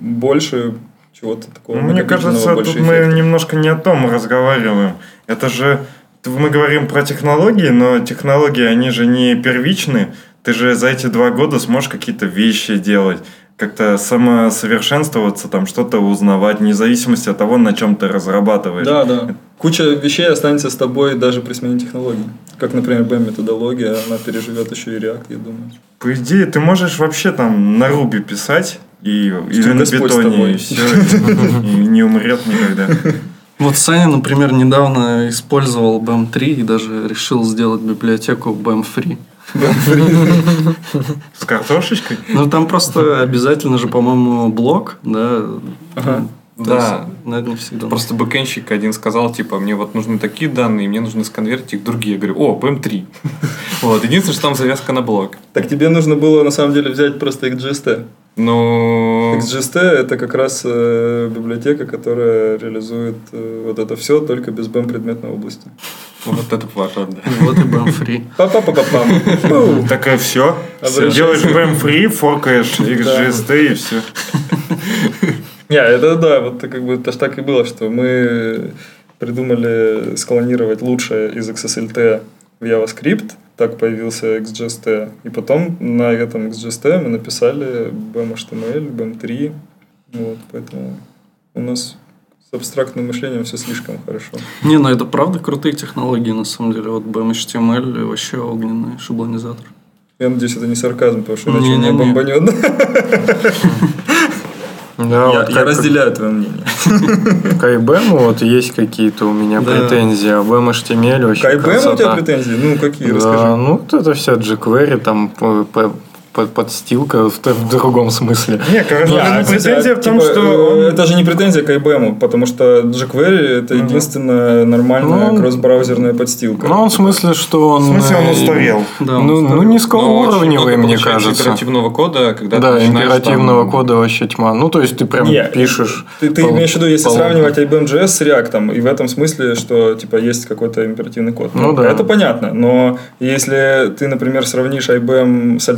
больше чего-то такого. Мне кажется, тут мы эффекта. немножко не о том разговариваем. Это же мы говорим про технологии, но технологии, они же не первичны. Ты же за эти два года сможешь какие-то вещи делать, как-то самосовершенствоваться, там что-то узнавать, вне зависимости от того, на чем ты разрабатываешь. Да, да. Куча вещей останется с тобой даже при смене технологий. Как, например, BEM-методология, она переживет еще и React, я думаю. По идее, ты можешь вообще там на Руби писать и, или на бетоне, и все, и не умрет никогда. Вот Саня, например, недавно использовал BAM3 и даже решил сделать библиотеку BAM-free. С картошечкой? Ну, там просто обязательно же, по-моему, блок, да? Ага. То Да. есть, ну, это не всегда. Просто бэкенщик один сказал, типа, мне вот нужны такие данные, мне нужно сконвертить их в другие. Я говорю, о, BM3. Вот, единственное, что там завязка на блок. Так тебе нужно было на самом деле взять просто XGST. Ну, XGST это как раз э, библиотека, которая реализует э, вот это все только без BEM предметной области. вот это поворот, да. Вот и BAM-free. Па-па-па-па-пам. Фу. Так и все. Обращайся. Делаешь BM free, форкаешь XGST и все. Не, это да, вот как бы это так и было, что мы придумали склонировать лучшее из XSLT в JavaScript, так появился XGST, и потом на этом XGST мы написали BEM-HTML, BEM-3, вот, поэтому у нас с абстрактным мышлением все слишком хорошо. Не, ну это правда крутые технологии, на самом деле. Вот BAM-HTML вообще огненный шаблонизатор. Я надеюсь, это не сарказм, потому что иначе меня Не-не-не. бомбанет. Да, Я вот я разделяю твое мнение. к IBM вот есть какие-то у меня Да. претензии, а BM HTML вообще К IBM у тебя красота. претензии? Ну, какие, Да, расскажи. ну вот это вся jQuery, там по- по- по- подстилка в, в другом смысле. Не, короче, Не, а, претензия в том, типа, что э, он- Это же не претензия к IBM, потому что jQuery это единственная нормальная Ну, кросс-браузерная подстилка. Ну, он в смысле, что он... В смысле, он э, устарел. Да, он Ну, ну устарел. Очень низкоуровневый, мне кажется. императивного кода, когда Да, императивного там- кода вообще тьма. Ну, то есть ты прям пишешь... Ты, ты пол- имеешь в виду, если полотна. сравнивать IBM.js с React, и в этом смысле, что типа есть какой-то императивный код. Ну да. Это понятно, но если ты, например, сравнишь IBM с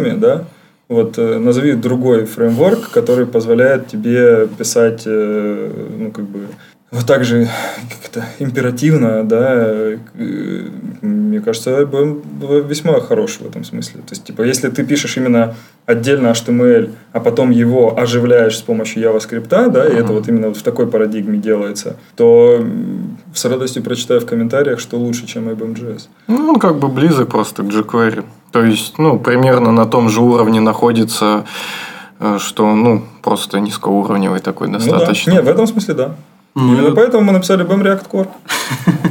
альтернативами, да, вот э, назови другой фреймворк, который позволяет тебе писать, э, ну, как бы, вот так же как-то императивно, да, э, мне кажется, IBM весьма хорош в этом смысле. То есть, типа, если ты пишешь именно отдельно HTML, а потом его оживляешь с помощью JavaScript, да, и это вот именно вот в такой парадигме делается, то с радостью прочитаю в комментариях, что лучше, чем IBM.js. Ну, он как бы близок просто к jQuery. То есть, ну, примерно на том же уровне находится, э, что, ну, просто низкоуровневый такой Ну да. достаточно. Не, в этом смысле да. Ну, Именно поэтому мы написали BM React Core.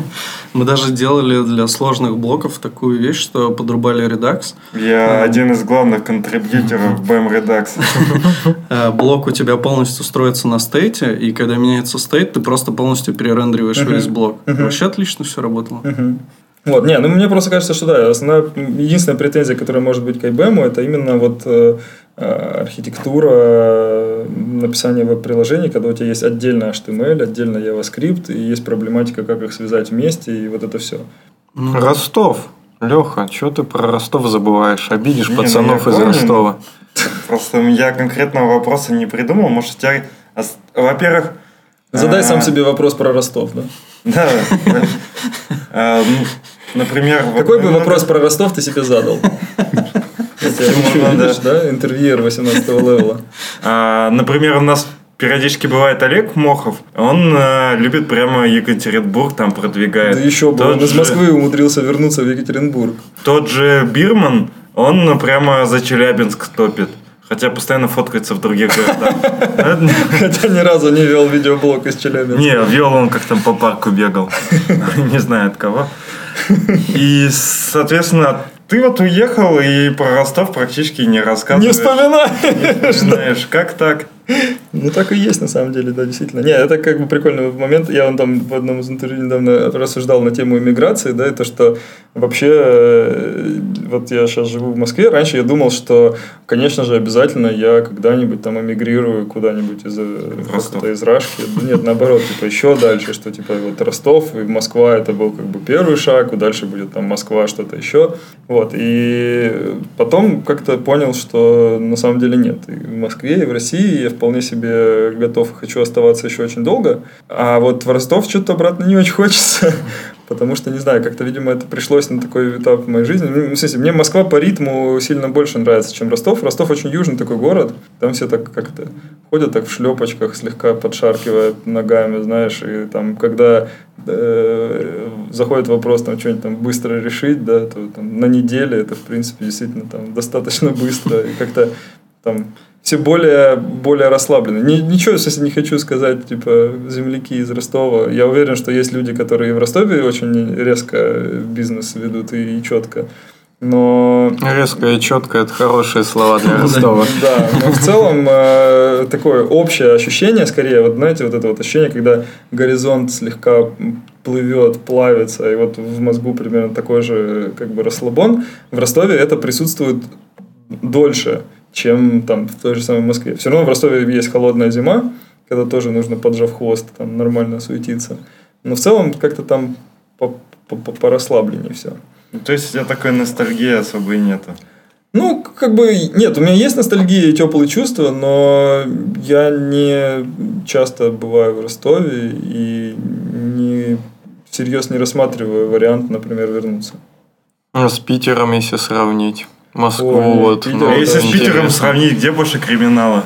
Мы даже делали для сложных блоков такую вещь, что подрубали Redux. Я один из главных контрибьюторов BM Redux. Э, Блок у тебя полностью строится на стейте, и когда меняется стейт, ты просто полностью перерендериваешь весь блок. Вообще отлично все работало. Вот, не, ну мне просто кажется, что да, основная, единственная претензия, которая может быть к IBM, это именно вот э, э, архитектура э, написания веб-приложений, когда у тебя есть отдельно HTML, отдельно JavaScript, и есть проблематика, как их связать вместе, и вот это все. Ростов. Леха, что ты про Ростов забываешь? Обидишь Не, ну пацанов я из понял. Ростова. Просто я конкретного вопроса не придумал. Может, у тебя... Во-первых... Задай сам себе вопрос про Ростов, да? Да. А, Например... Какой бы вопрос про Ростов ты себе задал? Видишь, да, интервьюер 18 левела. А, Например, у нас периодически бывает Олег Мохов. Он э, любит прямо Екатеринбург там продвигает. Да еще бы, он из же- Москвы умудрился вернуться в Екатеринбург. Тот же Бирман, он прямо за Челябинск топит. Хотя постоянно фоткается в других городах. Хотя ни разу не вел видеоблог из Челябинска. Не, вел он как там по парку бегал. Не знаю от кого. И, соответственно, ты вот уехал и про Ростов практически не рассказываешь. Не вспоминай! Не знаешь, как так? Ну, так и есть, на самом деле, да, действительно. Не, это как бы прикольный момент. Я вон там в одном из интервью недавно рассуждал на тему иммиграции, да, и то, что вообще, э, вот я сейчас живу в Москве, раньше я думал, что, конечно же, обязательно я когда-нибудь там эмигрирую куда-нибудь из, э, из Рашки. Нет, наоборот, типа еще дальше, что типа вот Ростов и Москва это был как бы первый шаг, дальше будет там Москва, что-то еще. Вот, и потом как-то понял, что на самом деле нет. И в Москве, и в России я вполне себе готов и хочу оставаться еще очень долго. А вот в Ростов что-то обратно не очень хочется. Потому что, не знаю, как-то, видимо, это пришлось на такой этап в моей жизни. Ну, в смысле, мне Москва по ритму сильно больше нравится, чем Ростов. Ростов очень южный такой город. Там все так как-то ходят так в шлепочках, слегка подшаркивая ногами, знаешь. И там, когда э, заходит вопрос там что-нибудь там быстро решить, да, то там, на неделе это, в принципе, действительно там достаточно быстро. И как-то там все более, более расслаблены. Ни- ничего, если не хочу сказать, типа, земляки из Ростова. Я уверен, что есть люди, которые и в Ростове очень резко бизнес ведут и, и четко. Но Резко и четко – это хорошие слова для Ростова. да, но в целом э, такое общее ощущение, скорее, вот знаете, вот это вот ощущение, когда горизонт слегка плывет, плавится, и вот в мозгу примерно такой же как бы расслабон. В Ростове это присутствует дольше, чем там в той же самой Москве. Все равно в Ростове есть холодная зима, когда тоже нужно, поджав хвост, там нормально суетиться. Но в целом как-то там по- по- по- порасслабленнее все. Ну, То есть у тебя такой ностальгии особо и нету. Ну, как бы, нет, у меня есть ностальгия и теплые чувства, но я не часто бываю в Ростове и не всерьез не рассматриваю вариант, например, вернуться. Ну, С Питером, если сравнить. Москву, Ой, вот. Питер, ну, А если с Питером интересно. сравнить, где больше криминала?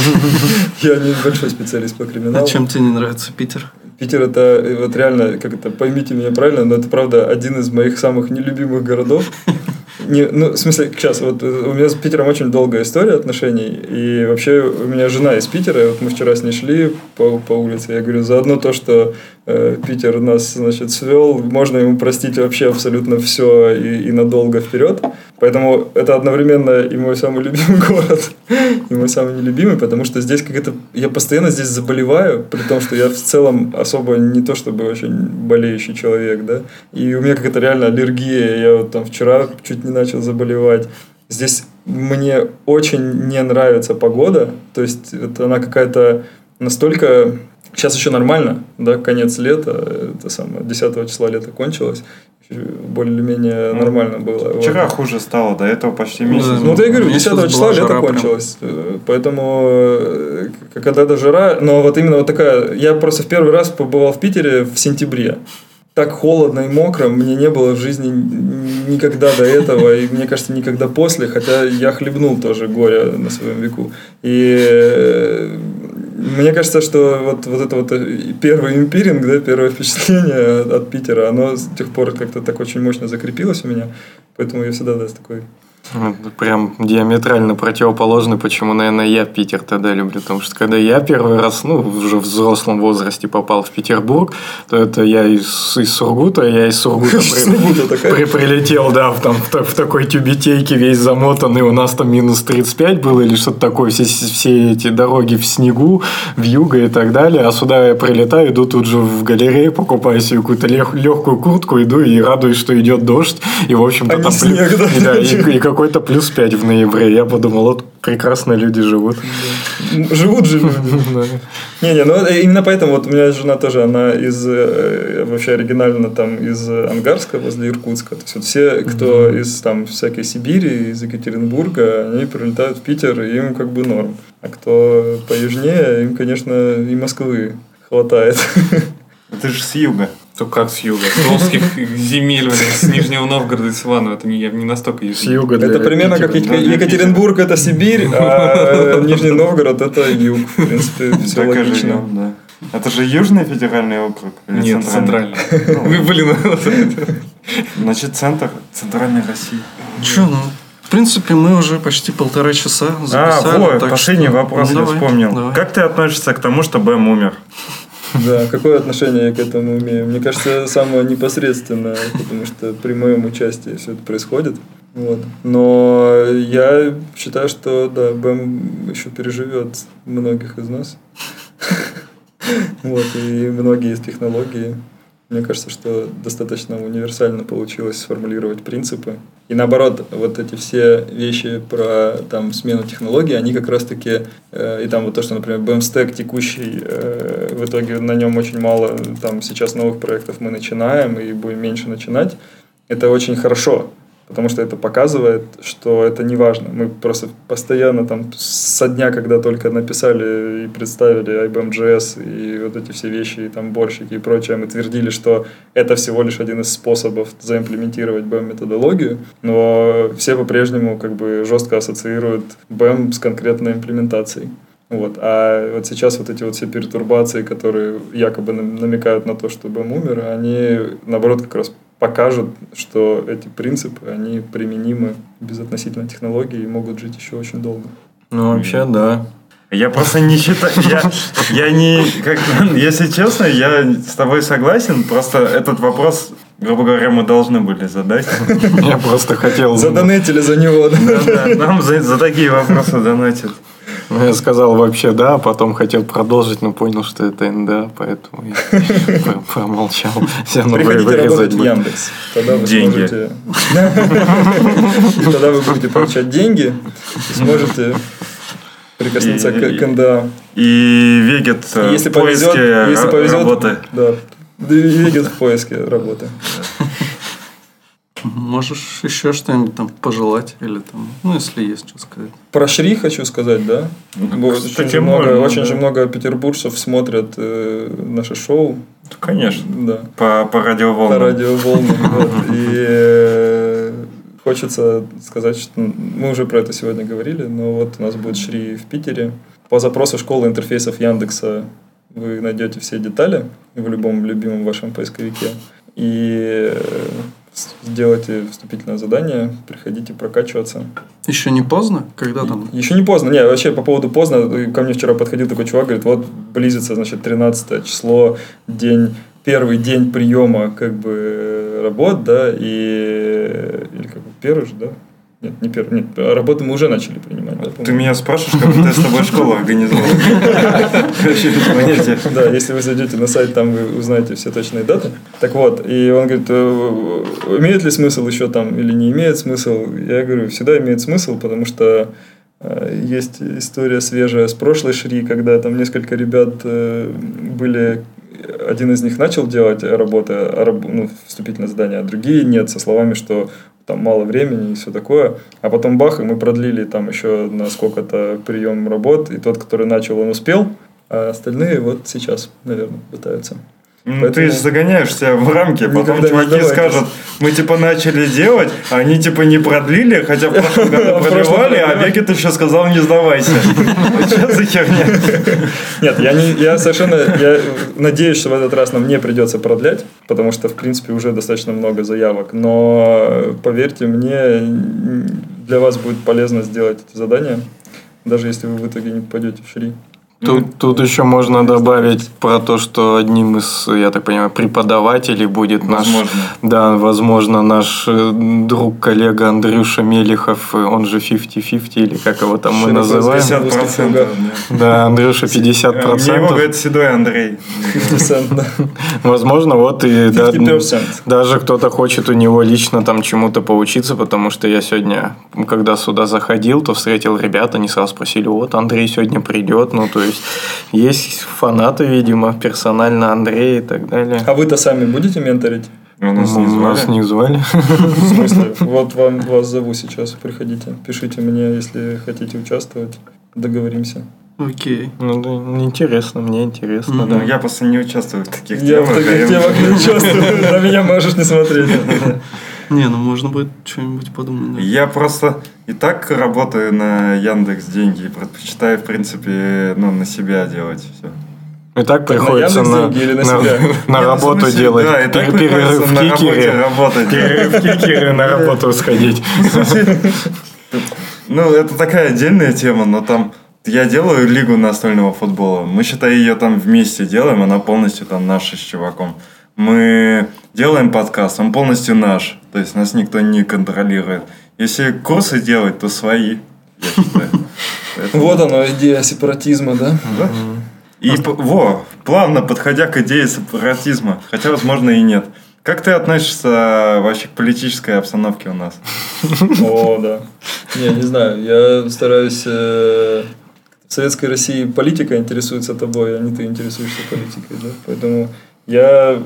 Я не большой специалист по криминалу. А чем тебе не нравится Питер? Питер это э, вот реально, как это, поймите меня правильно, но это правда один из моих самых нелюбимых городов. Не, ну, в смысле, сейчас, вот э, у меня с Питером очень долгая история отношений, и вообще у меня жена из Питера, и вот мы вчера с ней шли по, по улице, я говорю, заодно то, что э, Питер нас, значит, свел, можно ему простить вообще абсолютно все и, и надолго вперед, поэтому это одновременно и мой самый любимый город, и мой самый нелюбимый, потому что здесь как это, я постоянно здесь заболеваю, при том, что я в целом особо не то чтобы очень болеющий человек, да, и у меня какая-то реально аллергия, я вот там вчера чуть не начал заболевать. Здесь мне очень не нравится погода, то есть это она какая-то настолько... Сейчас еще нормально, да, конец лета, это самое, 10 числа лета кончилось, более-менее Ну, нормально было. Вот. Вчера хуже стало, до этого почти месяц. да. Ну, вот я говорю, Месяц 10 числа лето прям. кончилось. Э, Поэтому, э, к- когда это жара, но вот именно вот такая... Я просто в первый раз побывал в Питере в сентябре. Так холодно и мокро мне не было в жизни никогда до этого, и мне кажется, никогда после, хотя я хлебнул тоже горе на своем веку. И э, мне кажется, что вот, вот это вот э, первый импиринг, да, первое впечатление от, Питера, оно с тех пор как-то так очень мощно закрепилось у меня, поэтому я всегда да, с такой Прям диаметрально противоположный, почему, наверное, я Питер тогда люблю. Потому что когда я первый раз, ну, уже в взрослом возрасте попал в Петербург, то это я из, из Сургута, я из Сургута, при- прилетел, да, в, там, в, та- в такой тюбетейке весь замотанный, у нас там минус 35 было или что-то такое, все, все эти дороги в снегу, в юго и так далее, а сюда я прилетаю, иду тут же в галерею, покупаю себе какую-то легкую куртку, иду и радуюсь, что идет дождь, и, в общем-то, А там снег, да? и, да, и- и какой-то плюс 5 в ноябре. Я подумал, вот прекрасно люди живут. Живут же люди. Не-не, ну э, именно поэтому вот у меня жена тоже, она из, э, вообще оригинально там из Ангарска, возле Иркутска. То есть вот все, кто из там всякой Сибири, из Екатеринбурга, они прилетают в Питер, и им как бы норм. А кто поюжнее, им, конечно, и Москвы хватает. Ты же с юга. То как с юга? С Волжских земель, блин, с Нижнего Новгорода и с Иванова. Это не, не настолько С южно. юга Это примерно как Екатеринбург это Сибирь, а Нижний Новгород это юг. В принципе, все логично. Это же Южный федеральный округ? или Нет, центральный. Вы, блин. Значит, центр Центральной России. Че, ну, в принципе, мы уже почти полтора часа записали. а, вот, последний что- вопрос ну, я давай, вспомнил. давай. Как ты относишься к тому, что Бэм умер? Да, какое отношение я к этому имею? Мне кажется, самое непосредственное, потому что при моем участии все это происходит. Вот. Но я считаю, что да, БЭМ еще переживет многих из нас. Вот, и многие из технологий. Мне кажется, что достаточно универсально получилось сформулировать принципы. И наоборот, вот эти все вещи про там, смену технологий, они как раз-таки, э, и там вот то, что, например, BMStack текущий, э, в итоге на нем очень мало, там сейчас новых проектов мы начинаем и будем меньше начинать, это очень хорошо, потому что это показывает, что это не важно. Мы просто постоянно там со дня, когда только написали и представили IBM.js и вот эти все вещи, и там борщики и прочее, мы твердили, что это всего лишь один из способов заимплементировать BEM-методологию, но все по-прежнему как бы жестко ассоциируют BEM с конкретной имплементацией. Вот. А вот сейчас вот эти вот все пертурбации, которые якобы намекают на то, что БМ умер, они, наоборот, как раз покажут, что эти принципы, они применимы безотносительно технологий и могут жить еще очень долго. Ну, вообще, да. Я просто не считаю, я, я не, как, если честно, я с тобой согласен, просто этот вопрос, грубо говоря, мы должны были задать. Я просто хотел... Задонатили за него. Да, да, нам за, за такие вопросы донатят. Ну, я сказал вообще да, а потом хотел продолжить, но понял, что это НДА, поэтому я про- промолчал. Все равно Приходите вырезать работать в. Яндекс. Тогда вы Деньги. сможете... Тогда вы будете получать деньги и сможете прикоснуться к, И- к НДА. И Вегет И э, если в повезет, поиске если повезет, работы. да. Вегет в поиске работы. Можешь еще что-нибудь там пожелать или там, ну, если есть что сказать. Про Шри хочу сказать, да? Ну, кстати, очень, же много, можно, очень да. же много петербуржцев смотрят э, наше шоу. Конечно. Да. По, по радиоволнам. По радиоволнам. вот. И э, хочется сказать, что мы уже про это сегодня говорили, но вот у нас будет Шри в Питере. По запросу школы интерфейсов Яндекса вы найдете все детали в любом любимом вашем поисковике. И э, сделайте вступительное задание, приходите прокачиваться. Еще не поздно? Когда там? Еще не поздно. Не, вообще по поводу поздно. Ко мне вчера подходил такой чувак, говорит, вот близится, значит, 13 число, день, первый день приема как бы э, работ, да, и... Или как бы первый же, да? Нет, не первый. Нет, а работы мы уже начали принимать. Да, Ты меня спрашиваешь, как будто я с тобой школу организовал. Да, если вы зайдете на сайт, там вы узнаете все точные даты. Так вот, и он говорит, «Э, имеет ли смысл еще там или не имеет смысл? Я говорю, всегда имеет смысл, потому что э, есть история свежая с прошлой Шри, когда там несколько ребят э, были, один из них начал делать работы, а ну, вступительное задание, а другие нет, со словами, что там мало времени и все такое. А потом бах, и мы продлили там еще на сколько-то прием работ, и тот, который начал, он успел, а остальные вот сейчас, наверное, пытаются. Ну, ты загоняешь себя в рамки, потом Никогда чуваки скажут, мы типа начали делать, а они типа не продлили, хотя в прошлом году продлевали, а. Вегет еще сказал, не сдавайся. Что за херня? Нет, я, не, я совершенно я надеюсь, что в этот раз нам не придется продлять, потому что, в принципе, уже достаточно много заявок. Но поверьте мне, для вас будет полезно сделать эти задания, даже если вы в итоге не попадете в шри. Тут, тут еще можно добавить про то, что одним из, я так понимаю, преподавателей будет наш, Возможно. да, возможно, наш э, друг, коллега Андрюша Мелихов, он же 50-50, или как его там мы называем. 50%. да. Да, Андрюша Мне его 50%. говорит седой Андрей. 50%, да. Возможно, вот и да, 50%. даже кто-то хочет у него лично там чему-то поучиться, потому что я сегодня, когда сюда заходил, то встретил ребят, они сразу спросили, вот Андрей сегодня придет, ну то есть есть фанаты, видимо, персонально Андрея и так далее. А вы-то сами будете менторить? У нас не Нас звали. не звали. В смысле? Вот вам вас зову сейчас, приходите. Пишите мне, если хотите участвовать. Договоримся. Окей. Ну да, интересно, мне интересно, Мгм. да. Ну, я просто не участвую в таких Я в темах. а таких я- темах не участвую. На меня можешь не смотреть. Не, ну можно будет что-нибудь подумать. да. Я просто и так работаю на Яндекс деньги и предпочитаю, в принципе, ну, на себя делать все. И так на приходится на, на на- себя? на в работу смысле, делать. Да, и так Пер- перерыв в на работе кикере. работать. Перерыв в кикере на работу сходить. Ну, это такая отдельная тема, но там я делаю лигу настольного футбола. Мы, считай, ее там вместе делаем, она полностью там наша с чуваком. Мы делаем подкаст, он полностью наш. То есть нас никто не контролирует. Если курсы делать, то свои, я считаю. Поэтому- Вот оно, идея сепаратизма, да? Да. И во, плавно подходя к идее сепаратизма, хотя, возможно, и нет. Как ты относишься вообще к политической обстановке у нас? О, да. Не, не знаю, я стараюсь... э, В Советской России политика интересуется тобой, а не ты интересуешься политикой, да? Поэтому я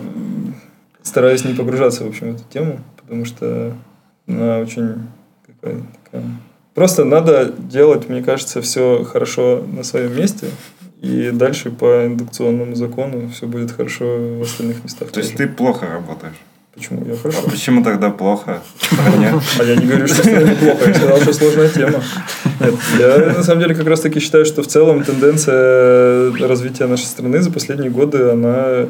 стараюсь не погружаться, в общем, в эту тему, потому что она очень какая такая... Просто надо делать, мне кажется, все хорошо на своем месте, и дальше по индукционному закону все будет хорошо в остальных местах. То есть тоже. ты плохо работаешь. Почему? Я хорошо. А почему тогда плохо? А я не говорю, что это плохо, я сказал, что сложная тема. Нет, я на самом деле как раз таки считаю, что в целом тенденция развития нашей страны за последние годы, она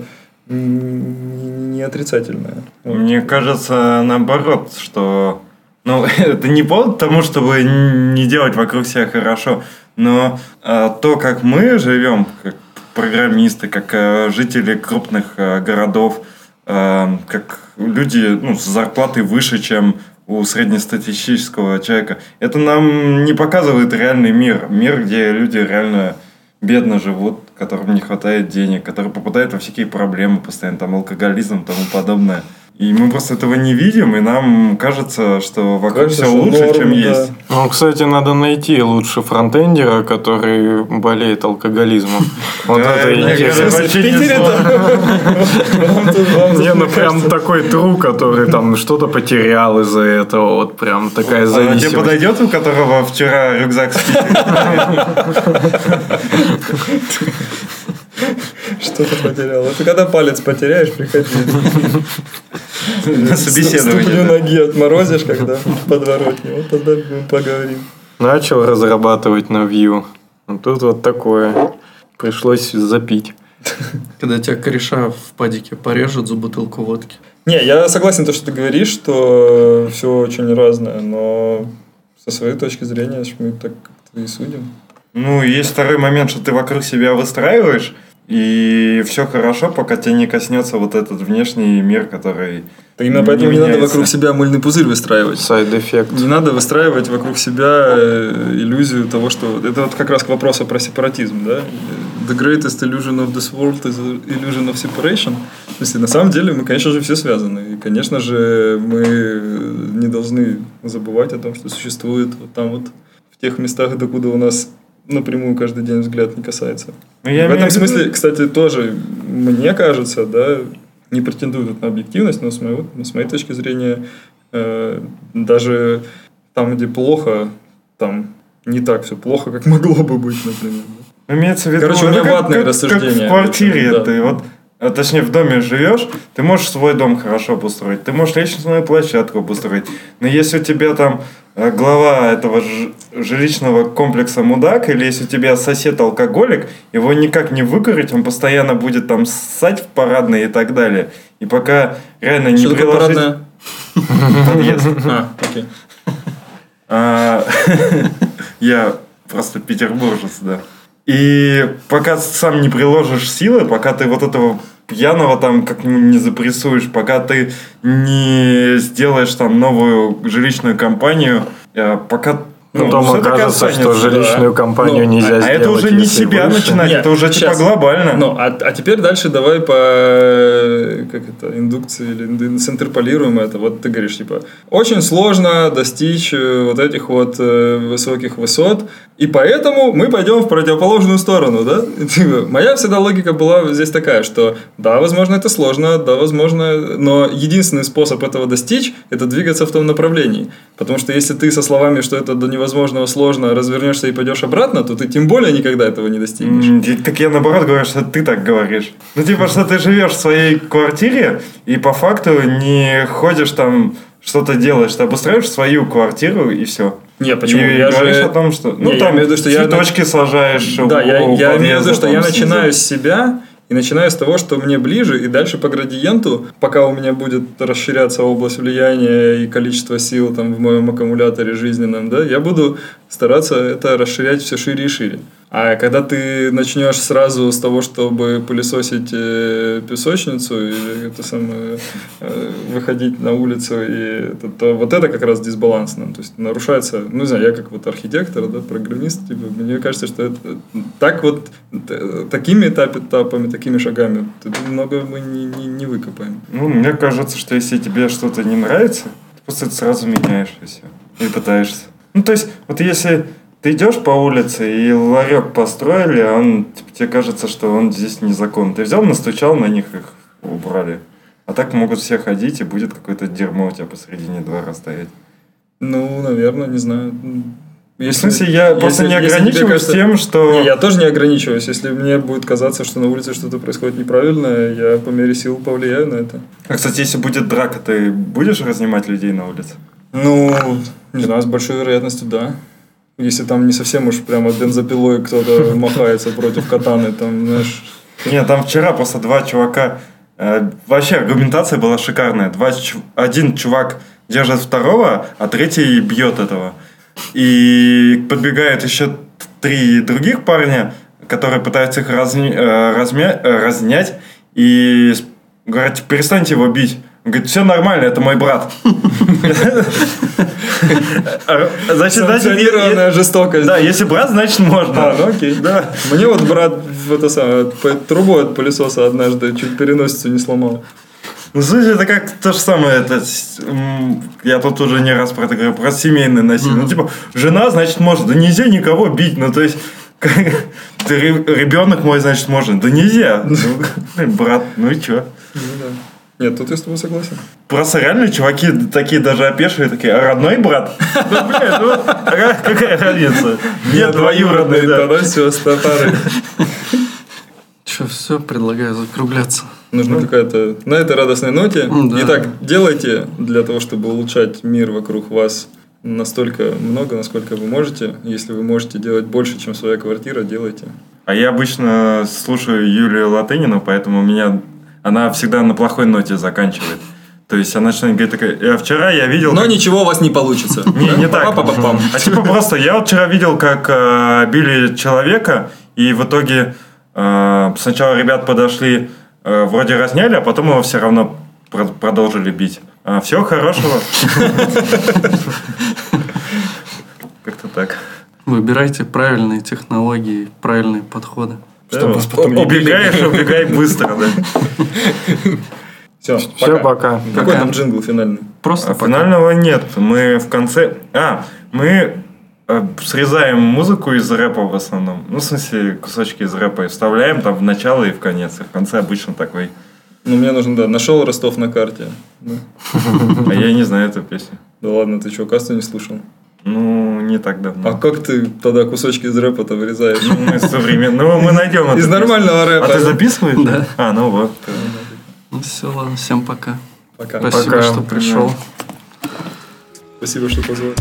не отрицательная. Вот. Мне кажется, наоборот, что... Ну, это не повод тому, чтобы не делать вокруг себя хорошо, но а, то, как мы живем, как программисты, как а, жители крупных а, городов, а, как люди ну, с зарплатой выше, чем у среднестатистического человека, это нам не показывает реальный мир. Мир, где люди реально бедно живут, которым не хватает денег, которые попадают во всякие проблемы постоянно, там алкоголизм и тому подобное. И мы просто этого не видим, и нам кажется, что вокруг Кажется, все лучше, норм, чем да. есть. Ну, кстати, надо найти лучше фронтендера, который болеет алкоголизмом. Вот это интересно. не ну прям такой друг, который там что-то потерял из-за этого. Вот прям такая А тебе зависимость. подойдет, у которого вчера рюкзак с Что-то потерял. Это когда палец потеряешь, приходи. на Ступню собеседование? да. ноги отморозишь, когда в подворотне. Вот тогда мы поговорим. Начал разрабатывать на Vue. Ну, Тут вот такое. Пришлось запить. Когда тебя кореша в падике порежут за бутылку водки. Не, я согласен, то, что ты говоришь, что все очень разное, но со своей точки зрения мы так как-то и судим. Ну, есть второй момент, что ты вокруг себя выстраиваешь, и все хорошо, пока тебя не коснется вот этот внешний мир, который... Так именно поэтому не, надо меняется. вокруг себя мыльный пузырь выстраивать. Сайд-эффект. Не надо выстраивать вокруг себя э, иллюзию того, что... Это вот как раз к вопросу про сепаратизм, да? The greatest illusion of this world is illusion of separation. То есть, на самом деле, мы, конечно же, все связаны. И, конечно же, мы не должны забывать о том, что существует вот там вот в тех местах, докуда у нас напрямую каждый день взгляд не касается. Ну, я в этом виду- смысле, кстати, тоже, мне кажется, да, не претендую тут на объективность, но с моей, с моей точки зрения, э, даже там, где плохо, там не так все плохо, как могло бы быть, например. да. Имеется в виду, Короче, у ну, меня как- ватные как- рассуждения. Как в квартире Да. ты вот, а, точнее, в доме живешь, ты можешь свой дом хорошо обустроить, ты можешь лестничную площадку обустроить, но если у тебя там э, глава этого жилищного комплекса мудак, или если у тебя сосед алкоголик, его никак не выкурить, он постоянно будет там ссать в парадной и так далее. И пока реально не Что приложить... Подъезд. А. А, Я просто петербуржец, да. И пока сам не приложишь силы, пока ты вот этого пьяного там как-нибудь не запрессуешь, пока ты не сделаешь там новую жилищную компанию, э, пока... Ну, Потом таки окажется, что останется, жилищную да. компанию Ну, нельзя А сделать. это уже не себя выше. начинать, Нет, это уже типа щас. глобально. Ну, а, а теперь дальше давай по как это, индукции или синтерполируем это. Вот ты говоришь, типа, очень сложно достичь э, вот этих вот э, высоких высот, и поэтому мы пойдем в противоположную сторону, да? Типа, Моя всегда логика была здесь такая, что да, возможно, это сложно, да, возможно, но единственный способ этого достичь, это двигаться в том направлении. Потому что если ты со словами, что это до невозможного сложно, развернешься и пойдешь обратно, то ты тем более никогда этого не достигнешь. Так я наоборот говорю, что ты так говоришь. Ну, типа, что ты живешь в своей квартире и по факту не ходишь там, что-то делаешь. Ты обустраиваешь свою квартиру и все. Не, почему? И Я говоришь же- о том, что... Ну, Не, я там имею в виду, что я- цветочки сажаешь Да, у- я, я имею в виду, что я начинаю с себя и начинаю с того, что мне ближе, и дальше по градиенту, пока у меня будет расширяться область влияния и количество сил там в моем аккумуляторе жизненном, да, я буду стараться это расширять все шире и шире. А когда ты начнешь сразу с того, чтобы пылесосить э, песочницу или это самое, э, выходить на улицу, и это, то вот это как раз дисбалансно. То есть нарушается, ну не знаю, я как вот архитектор, да, программист, типа, мне кажется, что это так вот такими этап, этапами, такими шагами много мы не, не, не выкопаем. Ну, мне кажется, что если тебе что-то не нравится, ты просто это сразу меняешь и все. И пытаешься. Ну, то есть, вот если ты идешь по улице и ларек построили, а он, типа, тебе кажется, что он здесь незаконный. Ты взял, настучал на них, их убрали. А так могут все ходить, и будет какое-то дерьмо у тебя посередине двора стоять. Ну, наверное, не знаю. В смысле, я просто не ограничиваюсь кажется- тем, что... Не, я тоже не ограничиваюсь. Если мне будет казаться, что на улице что-то происходит неправильно, я по мере сил повлияю на это. А, кстати, если будет драка, ты будешь разнимать людей на улице? Ну, не знаю, с большой вероятностью, да. Если там не совсем уж прямо бензопилой кто-то махается против катаны, там, знаешь... Нет, там вчера просто два чувака... э, вообще аргументация была шикарная. Два, один чувак держит второго, а третий бьет этого. И подбегают еще три других парня, которые пытаются их разни- э, размя- э, разнять. И говорят, перестаньте его бить. Говорит, все нормально, это мой брат. Значит, значит, жестокость. да, если брат, значит можно. А, ну окей. Да. Мне вот брат это самое, трубу от пылесоса однажды чуть переносицу не сломал. Ну, слушай, это как то же самое, это, я тут уже не раз про это говорю, про семейное насилие. Ну, типа, жена, значит, может, да нельзя никого бить, ну, то есть, ты ребенок мой, значит, можно, да нельзя. Ну, брат, ну и чё? Ну да. Нет, тут я с тобой согласен. Просто реально чуваки такие даже опешили, такие, а родной брат? Ну, блядь, ну, какая разница? Нет, двоюродный, да. Тогда все, статары. Че, все, предлагаю закругляться. Нужна какая-то... На этой радостной ноте. Да. Итак, делайте для того, чтобы улучшать мир вокруг вас настолько много, насколько вы можете. Если вы можете делать больше, чем своя квартира, делайте. А я обычно слушаю Юлию Латынину, поэтому у меня она всегда на плохой ноте заканчивает. То есть она что-нибудь говорит такая, «Я вчера я видел... Но как- ничего у вас не получится. Не, не так. А типа просто, я вот вчера видел, как э, били человека, и в итоге э, сначала ребят подошли, э, вроде разняли, а потом его все равно про- продолжили бить. А, всего хорошего. Как-то так. Выбирайте правильные технологии, правильные подходы. Чтобы вас потом не убегаешь, убегай быстро, да. Все, Все, пока. Какой там джингл финальный? Просто А пока. финального нет. Мы в конце... А, мы э, срезаем музыку из рэпа в основном. Ну, в смысле, кусочки из рэпа и вставляем там в начало и в конец. И в конце обычно такой. Ну, мне нужно, да, нашел Ростов на карте. А я не знаю эту песню. Да ладно, ты что, касту не слушал? Ну, не так А давно. как ты тогда кусочки из рэпа-то вырезаешь? Ну, мы современные. Ну, мы найдем Из нормального рэпа. А ты записываешь? Да. А, ну вот. Ну все, ладно, всем пока. Пока. Спасибо, Пока. что пришел. Спасибо, что позвал.